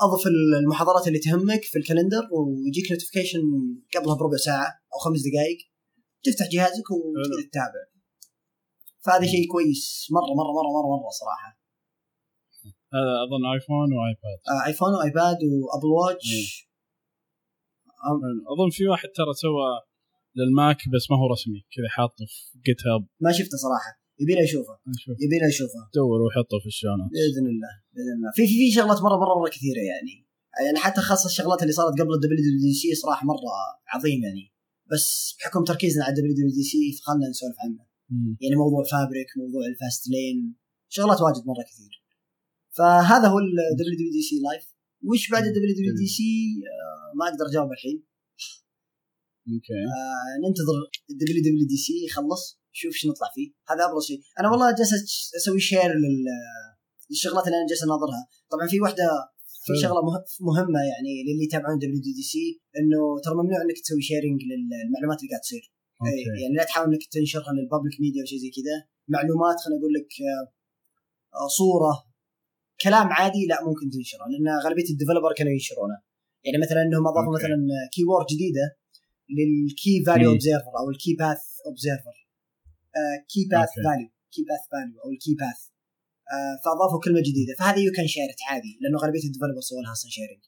أضف المحاضرات اللي تهمك في ال calendar ويجيك notification قبلها بربع ساعة أو خمس دقائق. تفتح جهازك وتقدر تتابع. فهذا شيء كويس. مرة مرة مرة مرة مرة صراحة.
هذا أظن iPhone و iPad
آه iPhone و iPad و
Apple Watch أظن في واحد ترى سوى لل Mac بس ما هو رسمي. كذا حاطه في GitHub
ما شفته صراحة. يبي له يشوفه.
نشوف.
يبي له يشوفه.
دور وحطه في ال
show notes بإذن الله بإذن الله. في في في شغلات مره مره مرة كثيرة يعني. يعني حتى خاصة الشغلات اللي صارت قبل ال WWDC صراحة مرة عظيم يعني. بس بحكم تركيزنا على ال WWDC فخلنا نسولف عنه.
مم.
يعني موضوع Fabric موضوع ال fastlane شغلات واجد مرة كثير. فهذا هو الدبليو دبليو دي سي لايف وش بعد ال WWDC ما أقدر أجاوب الحين.
أوكي.
آه ننتظر الدبليو دبليو دي سي يخلص. شوف إيش نطلع فيه. هذا أبرز شيء. أنا والله جالس أسوي share لل للشغلات اللي أنا جالس أناظرها. طبعا في واحدة في. شغلة مه- مهمة يعني للي يتابعون WDC إنه ترى ممنوع إنك تسوي sharing للمعلومات اللي قاعد تصير. أي،
okay.
يعني لا تحاول إنك تنشرها لل public media أو شيء زي كذا. معلومات خليني أقول لك آه، آه، صورة كلام عادي لا ممكن تنشره لأن غالبية ال developer كانوا ينشرونه. يعني مثلا إنهم أضافوا
okay.
مثلا keyword جديده لل key
value.
observer أو ال key path observer key
path.
value key path value أو ال key path فأضافوا كلمة جديدة. فهذه you can share it عادي لأنه غالبية ال developer سووا لها أصلا
sharing.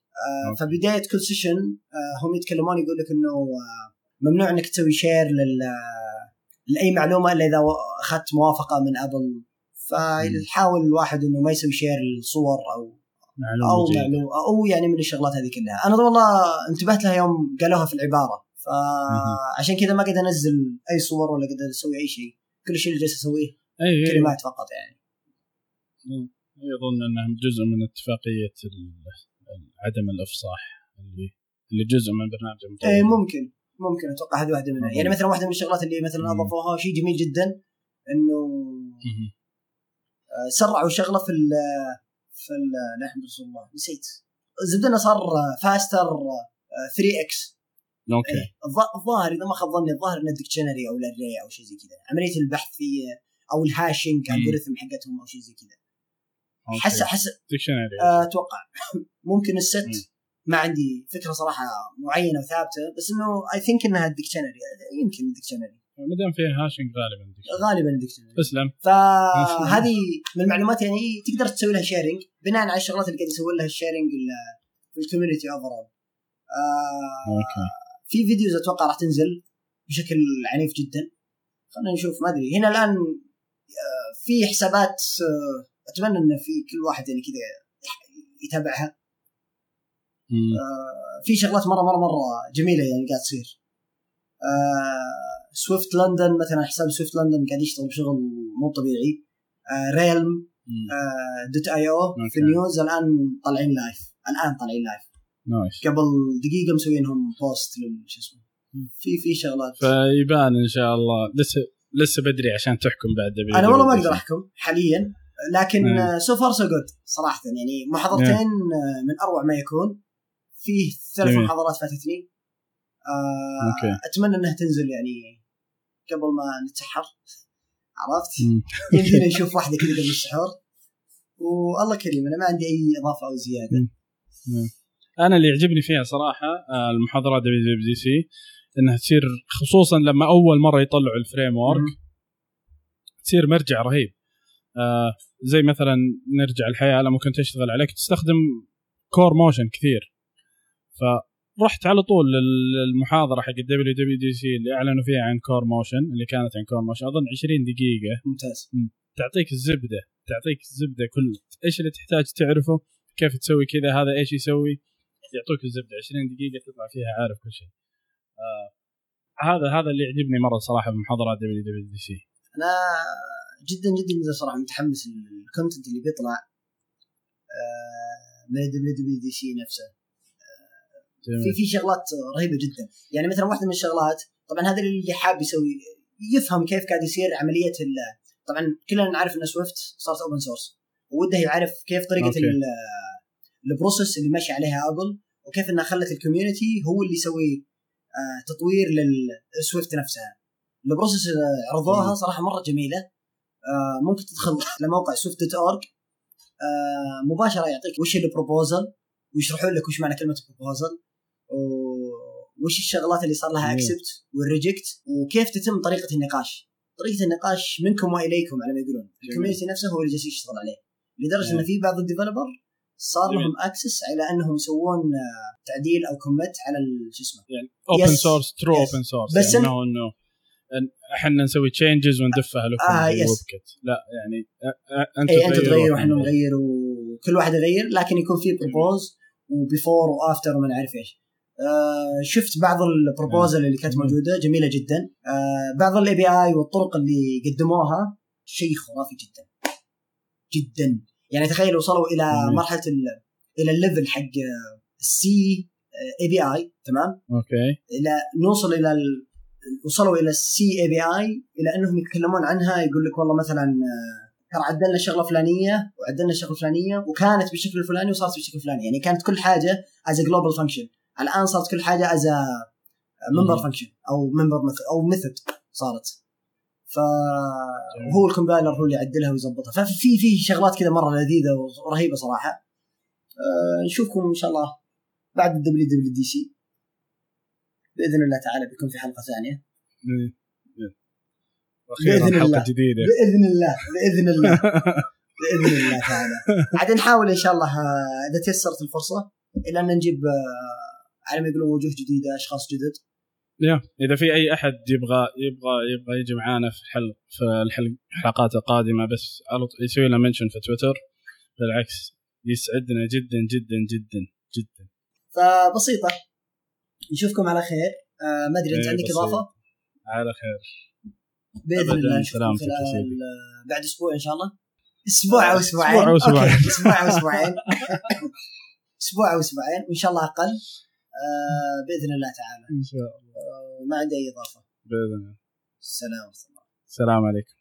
فبداية كل session هم يتكلمون يقول لك إنه آه، ممنوع إنك تسوي share لل لأي معلومة إلا إذا أخذت موافقة من Apple فيحاول الواحد إنه ما يسوي share للصور أو
معلومة
أو
جيدة.
معلومة أو يعني من الشغلات هذه كلها. أنا والله انتبهت لها يوم قالوها في العبارة. فعشان كذا ما قاعد أنزل أي صور ولا قاعد أسوي أي شيء كل شيء اللي جالس أسويه
اي اي
كلمات فقط يعني
يظن انهم جزء من اتفاقية ال- عدم الإفصاح اللي اللي جزء من برنامج المطور.
اي ممكن ممكن أتوقع هذه واحدة منها. يعني مثلا واحدة من الشغلات اللي مثلا. أضافوها شيء جميل جدا
إنه.
آه، سرعوا شغلة في ال في لا الله نسيت الزبده صار faster 3 x
okay.
إيه. الظ- الظاهر إذا ما خاب ظني الظاهر إنه dictionary أو ال array أو شيء زي كذا. عملية البحث في أو ال
hashing.
algorithm حقتهم أو شيء زي كذا. حس حس
dictionary
آه، أتوقع. ممكن ال set
مم.
ما عندي فكرة صراحة معينة وثابتة بس إنه I think إنها ال dictionary يمكن ال dictionary
ما دام فيها hashing غالبا dictionary.
غالبا ال dictionary
تسلم.
فهذه من المعلومات يعني تقدر تسوي لها sharing بناء على الشغلات اللي قاعد يسوي لها ال sharing ال- في ال community overall آه
okay.
في videos أتوقع راح تنزل بشكل عنيف جدا. خلينا نشوف ما أدري. هنا الآن آه، في حسابات آه، أتمنى إن في كل واحد يعني كذا يتابعها. آه، في شغلات مرة مرة مرة جميلة يعني قاعد تصير. Swift London مثلا حساب Swift London قاعد يشتغل بشغل مو طبيعي. Realm dot io في.
ال
news الآن طالعين live الآن طالعين live
nice
قبل دقيقة مسوينهم post لل- شو اسمه في في شغلات.
فيبان إن شاء الله. لسه لسه بدري عشان تحكم بعد W
أنا والله ما
أقدر.
أحكم حاليا لكن. so far so good صراحة. يعني محاضرتين آه، من أروع ما يكون. فيه ثلاث. محاضرات فاتتني. آه أتمنى إنها تنزل يعني قبل ما نتسحر. عرفت؟ يمدينا نشوف واحدة كذا قبل السحور. والله كريم أنا ما عندي أي إضافة أو زيادة.
أنا اللي يعجبني فيها صراحة آه، المحاضرات WWDC إنها تصير خصوصا لما أول مرة يطلعوا ال
framework.
تصير مرجع رهيب. آه زي مثلا نرجع الحياة لما كنت اشتغل عليك تستخدم Core Motion كثير. فرحت على طول للمحاضرة حق ال WWDC اللي أعلنوا فيها عن Core Motion اللي كانت عن Core Motion أظن 20 دقيقة.
ممتاز.
تعطيك الزبدة تعطيك الزبدة كل إيش اللي تحتاج تعرفه؟ كيف تسوي كذا؟ هذا إيش يسوي؟ يعطوك الزبدة. 20 دقيقة تطلع فيها عارف كل شيء. آه هذا هذا اللي يعجبني مرة صراحة بمحاضرات WWDC.
أنا جدا جدا جدا صراحة متحمس لل content اللي بيطلع آه، من ال WWDC نفسه. في في شغلات رهيبة جدا. يعني مثلا واحدة من الشغلات طبعا هذا اللي حاب يسوي يفهم كيف قاعد يصير عملية ال طبعا كلنا نعرف إن Swift صارت open source وده يعرف كيف
طريقة
ال process اللي ماشي عليها Apple وكيف إنها خلت ال community هو اللي يسوي آه، تطوير لل Swift نفسها. ال process اللي عرضوها. صراحة مرة جميلة. آه، ممكن تدخل لموقع Swift dot org مباشرة يعطيك وش ال proposal ويشرحون لك وش معنى كلمة proposal وش الشغلات اللي صار لها.
accept
وال reject وكيف تتم طريقة النقاش. طريقة النقاش منكم وإليكم على ما يقولون. ال community نفسه هو اللي جالس يشتغل عليه.
لدرجة.
إن في بعض ال developer
صار.
لهم access على أنهم يسوون آه، تعديل أو commit على شو اسمه؟
يعني اوبن. سورس ترو. اوبن سورس
بس
يعني انه انه إن إحنا نسوي تشينجز وندفها لكم
آه،
كيت لا يعني أ- أ- أنتم
اي تغيروا
وإحنا
وإحنا
نغير.
وكل واحد يغير لكن يكون في بروبوز وبيفور وافتر وما نعرف إيش. آه شفت بعض البروبوزل اللي كانت. موجودة؟ جميلة جدا. آه بعض الاي بي اي والطرق اللي قدموها شيء خرافي جدا. جدا. يعني تخيل وصلوا إلى
جميل.
مرحلة ال- إلى ال level حق ال C API تمام؟
أوكي.
إلى نوصل إلى ال... وصلوا إلى ال C API إلى إنهم يتكلمون عنها يقول لك والله مثلا آه، ترى عدلنا شغلة فلانية وعدلنا شغلة فلانية وكانت بالشكل الفلاني وصارت بالشكل الفلاني. يعني كانت كل حاجة as global function الآن صارت كل حاجة as member
مم.
function أو member مثل أو method صارت. فهو ال compiler هو اللي يعدلها ويظبطها. ففي في شغلات كذا مرة لذيذة ورهيبة صراحة. آه، نشوفكم إن شاء الله بعد ال WWDC بإذن الله تعالى بيكون في حلقة ثانية.
إيه. إيه. وأخيرا
بإذن
حلقة
الله.
جديدة.
بإذن الله بإذن الله. بإذن الله تعالى. عاد نحاول إن شاء الله آه، إذا تيسرت الفرصة إلى أن نجيب آه، على ما يقولون وجوه جديدة أشخاص جدد.
يا. إذا في أي أحد يبغى يبغى يبغى يجي معانا في الحلق في الحلق الحلقات القادمة بس يسوي لنا منشن في تويتر. بالعكس يسعدنا جدا جدا جدا جدا.
فبسيطة. نشوفكم على خير. آه، ما أدري أنت
إيه،
عندك. إضافة؟
على خير. بإذن
الله نشوفكم خلال بعد أسبوع إن شاء الله.
أسبوع أو أسبوعين.
أسبوع أو أسبوعين. أسبوع أو أسبوعين وإن شاء الله أقل. آه، بإذن الله تعالى.
إن شاء الله.
آه، ما عندي أي إضافة.
بإذن الله.
السلام
السلام عليكم.